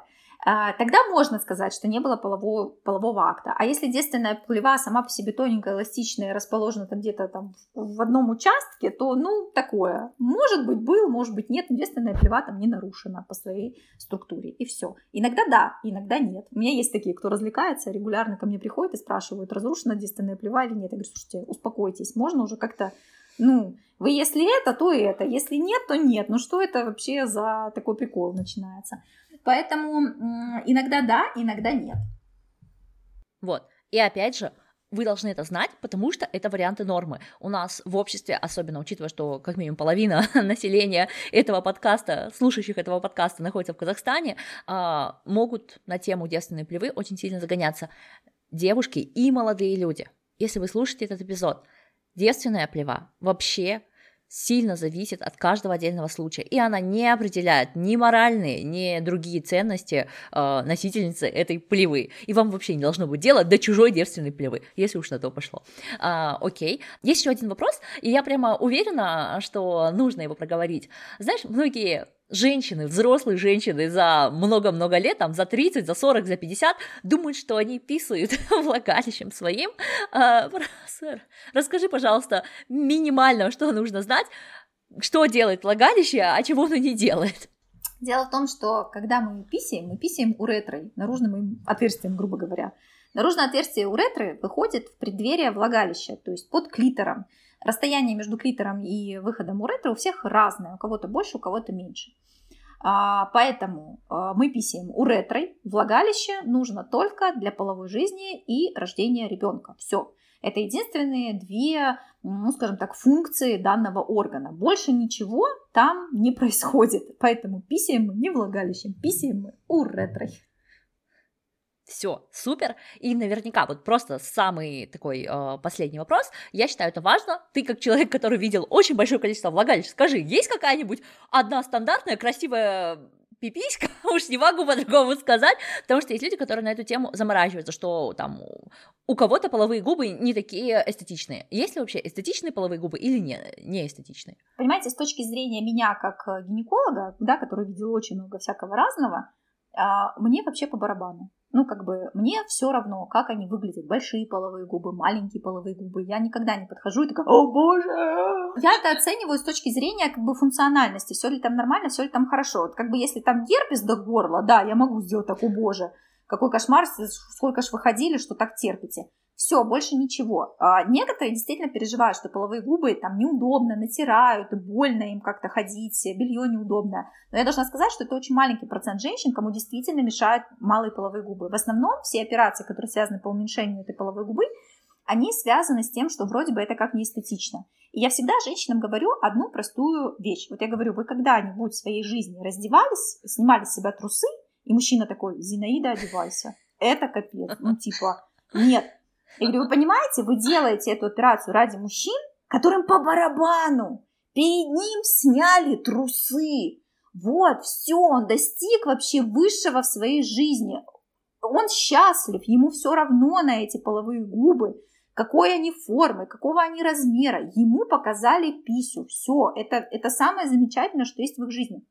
А, тогда можно сказать, что не было полового, полового акта. А если действенная плева сама по себе тоненькая, эластичная, расположена там где-то там в одном участке, то, ну, такое. Может быть, был, может быть, нет, но действенная плева там не нарушена по своей структуре, и все. Иногда да, иногда нет. У меня есть такие, кто развлекается, регулярно ко мне приходят и спрашивают, разрушена действенная плева или нет. Я говорю, слушайте, успокойтесь, можно уже как-то ну, вы если это, то это, если нет, то нет. Ну что это вообще за такой прикол начинается? Поэтому иногда да, иногда нет. Вот. И опять же, вы должны это знать, потому что это варианты нормы. У нас в обществе, особенно учитывая, что как минимум половина населения этого подкаста, слушающих этого подкаста, находится в Казахстане, а, могут на тему девственной плевы очень сильно загоняться девушки и молодые люди. Если вы слушаете этот эпизод, девственная плева вообще сильно зависит от каждого отдельного случая, и она не определяет ни моральные, ни другие ценности э, носительницы этой плевы, и вам вообще не должно быть дела до чужой девственной плевы, если уж на то пошло. А, окей, есть еще один вопрос, и я прямо уверена, что нужно его проговорить. Знаешь, многие женщины, взрослые женщины за много-много лет, там, за 30, за 40, за 50, думают, что они писают влагалищем своим. А, сэр, расскажи, пожалуйста, минимально, что нужно знать, что делает влагалище, а чего оно не делает. Дело в том, что когда мы писаем, мы писаем уретрой, наружным отверстием, грубо говоря. Наружное отверстие уретры выходит в преддверие влагалища, то есть под клитором. Расстояние между клитором и выходом уретры у всех разное, у кого-то больше, у кого-то меньше. А, поэтому а, мы писаем уретрой, влагалище нужно только для половой жизни и рождения ребенка. Все. Это единственные две, ну, скажем так, функции данного органа. Больше ничего там не происходит. Поэтому писаем мы не влагалищем, писаем мы уретрой. Все, супер. И наверняка, вот просто самый такой э, последний вопрос. Я считаю это важно. Ты, как человек, который видел очень большое количество влагалищ, скажи, есть какая-нибудь одна стандартная, красивая пиписька, уж не могу по-другому сказать, потому что есть люди, которые на эту тему заморачиваются, что там у кого-то половые губы не такие эстетичные. Есть ли вообще эстетичные половые губы или не, не эстетичные? Понимаете, с точки зрения меня как э, гинеколога, да, который видел очень много всякого разного, а, мне вообще по барабану. Ну, как бы, мне все равно, как они выглядят. Большие половые губы, маленькие половые губы. Я никогда не подхожу и такая, о боже! Я это оцениваю с точки зрения, как бы, функциональности. Все ли там нормально, все ли там хорошо. Вот, как бы, если там герпес до горла, да, я могу сделать так, о боже, какой кошмар, сколько ж вы ходили, что так терпите. Все, больше ничего. А некоторые действительно переживают, что половые губы там неудобно, натирают, больно им как-то ходить, белье неудобно. Но я должна сказать, что это очень маленький процент женщин, кому действительно мешают малые половые губы. В основном все операции, которые связаны по уменьшению этой половой губы, они связаны с тем, что вроде бы это как неэстетично. И я всегда женщинам говорю одну простую вещь. Вот я говорю, вы когда-нибудь в своей жизни раздевались, снимали с себя трусы, и мужчина такой, Зинаида, одевайся. Это капец. Ну, типа, нет, я говорю, вы понимаете, вы делаете эту операцию ради мужчин, которым по барабану. Перед ним сняли трусы. Вот, все, он достиг вообще высшего в своей жизни. он счастлив, ему все равно на эти половые губы, какой они формы, какого они размера. Ему показали писю. Все, это, это самое замечательное, что есть в их жизни.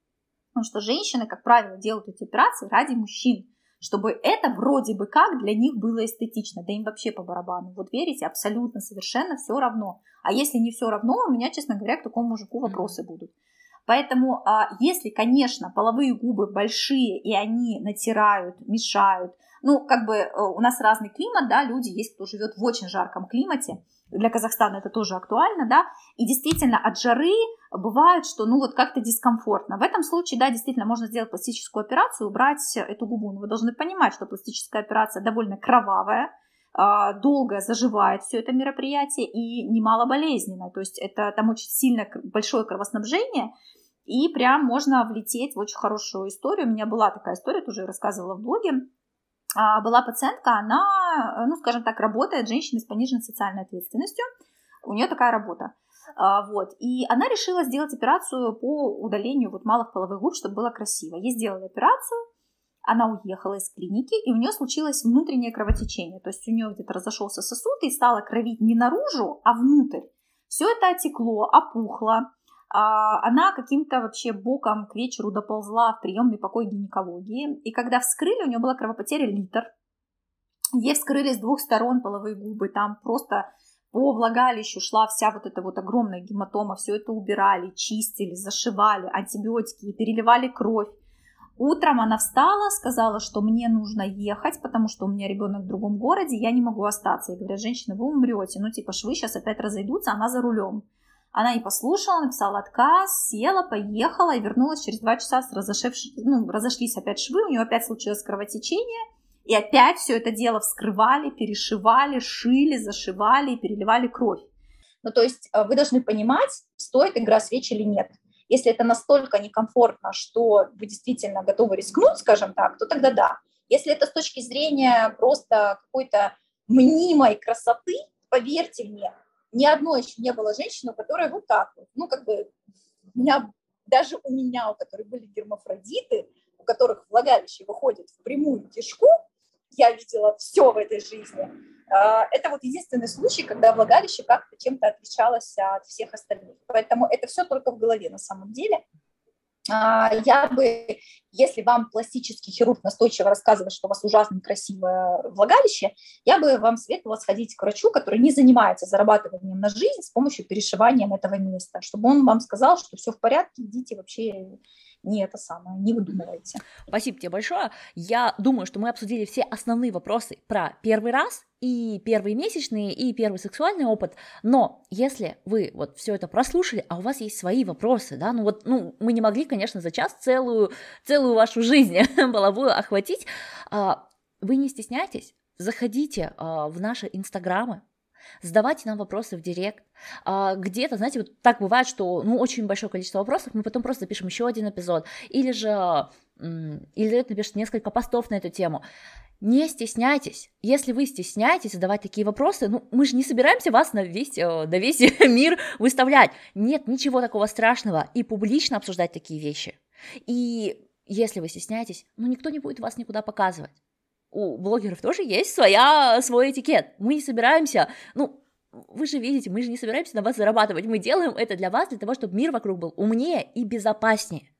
Потому что женщины, как правило, делают эти операции ради мужчин чтобы это вроде бы как для них было эстетично, да им вообще по барабану. Вот верите, абсолютно, совершенно все равно. А если не все равно, у меня, честно говоря, к такому мужику вопросы будут. Поэтому, а, если, конечно, половые губы большие, и они натирают, мешают, ну, как бы э, у нас разный климат, да, люди есть, кто живет в очень жарком климате, для Казахстана это тоже актуально, да, и действительно от жары бывает, что ну вот как-то дискомфортно. В этом случае, да, действительно можно сделать пластическую операцию, убрать эту губу, но вы должны понимать, что пластическая операция довольно кровавая, а, долго заживает все это мероприятие и немало болезненно, то есть это там очень сильно большое кровоснабжение, и прям можно влететь в очень хорошую историю. У меня была такая история, тоже рассказывала в блоге, была пациентка, она, ну, скажем так, работает, женщина с пониженной социальной ответственностью, у нее такая работа. А, вот. И она решила сделать операцию по удалению вот малых половых губ, чтобы было красиво. Ей сделали операцию, она уехала из клиники, и у нее случилось внутреннее кровотечение. То есть у нее где-то разошелся сосуд и стало кровить не наружу, а внутрь. Все это отекло, опухло, а, она каким-то вообще боком к вечеру доползла в приемный покой гинекологии. И когда вскрыли, у нее была кровопотеря литр. Ей вскрыли с двух сторон половые губы, там просто по влагалищу шла вся вот эта вот огромная гематома, все это убирали, чистили, зашивали, антибиотики, переливали кровь. Утром она встала, сказала, что мне нужно ехать, потому что у меня ребенок в другом городе, я не могу остаться. И говорят, женщина, вы умрете, ну типа швы сейчас опять разойдутся, она за рулем. Она не послушала, написала отказ, села, поехала и вернулась через два часа с разошевшись, ну, разошлись опять швы, у нее опять случилось кровотечение, и опять все это дело вскрывали, перешивали, шили, зашивали и переливали кровь. Ну, то есть э, вы должны понимать, стоит игра свеч или нет. Если это настолько некомфортно, что вы действительно готовы рискнуть, скажем так, то тогда да. Если это с точки зрения просто какой-то мнимой красоты, поверьте мне, ни одной еще не было женщины, у которой вот так вот, ну, как бы, у меня, даже у меня, у которой были гермафродиты, у которых влагалище выходит в прямую кишку, я видела все в этой жизни. А, это вот единственный случай, когда влагалище как-то чем-то отличалось от всех остальных. Поэтому это все только в голове на самом деле. А, я бы, если вам пластический хирург настойчиво рассказывает, что у вас ужасно красивое влагалище, я бы вам советовала сходить к врачу, который не занимается зарабатыванием на жизнь с помощью перешивания этого места, чтобы он вам сказал, что все в порядке, идите вообще не это самое, не выдумывайте. Спасибо тебе большое. Я думаю, что мы обсудили все основные вопросы про первый раз и первые месячные, и первый сексуальный опыт, но если вы вот все это прослушали, а у вас есть свои вопросы, да, ну вот, ну, мы не могли, конечно, за час целую, целую вашу жизнь половую охватить, а, вы не стесняйтесь, заходите а, в наши инстаграмы, задавайте нам вопросы в директ. А, где-то, знаете, вот так бывает, что ну, очень большое количество вопросов, мы потом просто запишем еще один эпизод, или же или напишет несколько постов на эту тему. Не стесняйтесь. Если вы стесняетесь задавать такие вопросы, ну, мы же не собираемся вас на весь, э, на весь мир выставлять. Нет ничего такого страшного. И публично обсуждать такие вещи. И если вы стесняетесь, ну, никто не будет вас никуда показывать у блогеров тоже есть своя, свой этикет. Мы не собираемся, ну, вы же видите, мы же не собираемся на вас зарабатывать. Мы делаем это для вас, для того, чтобы мир вокруг был умнее и безопаснее.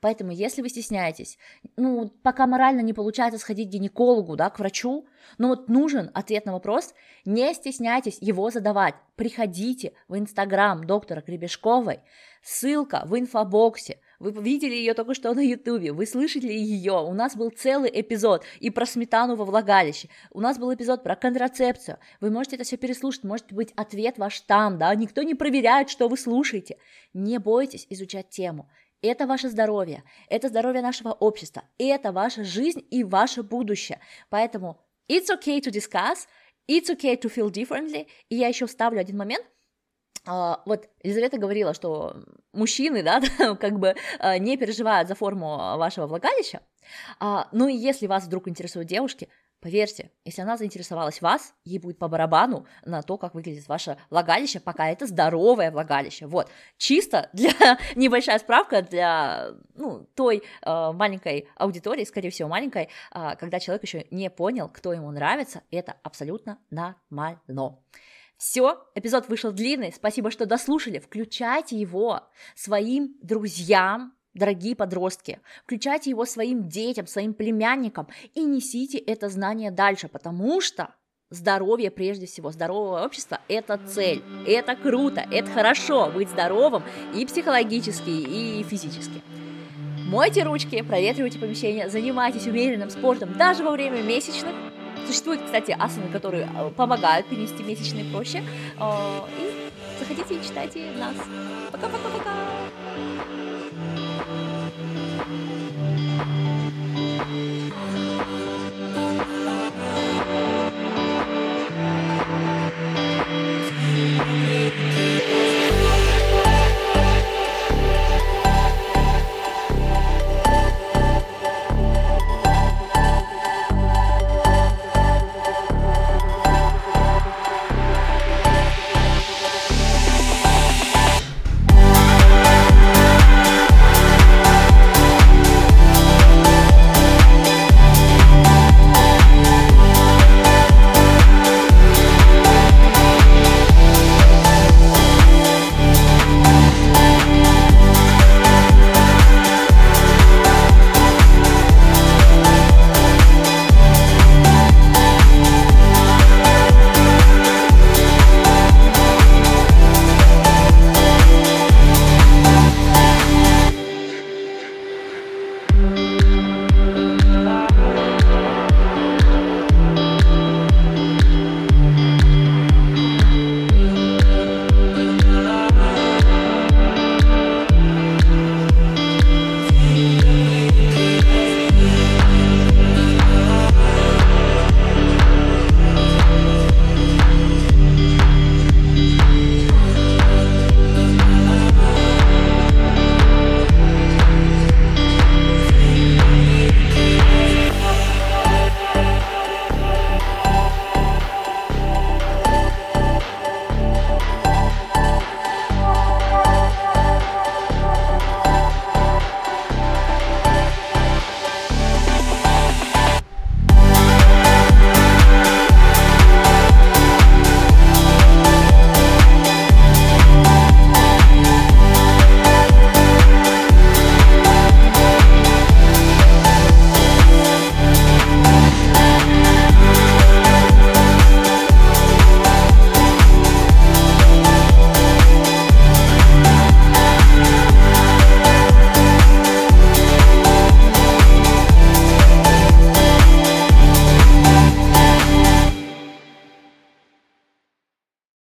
Поэтому, если вы стесняетесь, ну, пока морально не получается сходить к гинекологу, да, к врачу, но вот нужен ответ на вопрос, не стесняйтесь его задавать. Приходите в инстаграм доктора Гребешковой, ссылка в инфобоксе, вы видели ее только что на ютубе, вы слышали ее, у нас был целый эпизод и про сметану во влагалище, у нас был эпизод про контрацепцию, вы можете это все переслушать, может быть ответ ваш там, да, никто не проверяет, что вы слушаете. Не бойтесь изучать тему, это ваше здоровье, это здоровье нашего общества, это ваша жизнь и ваше будущее. Поэтому it's okay to discuss, it's okay to feel differently. И я еще вставлю один момент. Uh, вот Елизавета говорила, что мужчины, да, как бы uh, не переживают за форму вашего влагалища, uh, ну и если вас вдруг интересуют девушки, Поверьте, если она заинтересовалась вас, ей будет по барабану на то, как выглядит ваше влагалище, пока это здоровое влагалище. Вот, чисто для небольшая справка для ну, той маленькой аудитории, скорее всего маленькой, когда человек еще не понял, кто ему нравится, это абсолютно нормально. Все, эпизод вышел длинный, спасибо, что дослушали. Включайте его своим друзьям, дорогие подростки, включайте его своим детям, своим племянникам и несите это знание дальше, потому что здоровье прежде всего, здоровое общество – это цель, это круто, это хорошо быть здоровым и психологически, и физически. Мойте ручки, проветривайте помещение, занимайтесь умеренным спортом даже во время месячных. Существуют, кстати, асаны, которые э, помогают перенести месячные проще. Э, и заходите и читайте нас. Пока-пока-пока!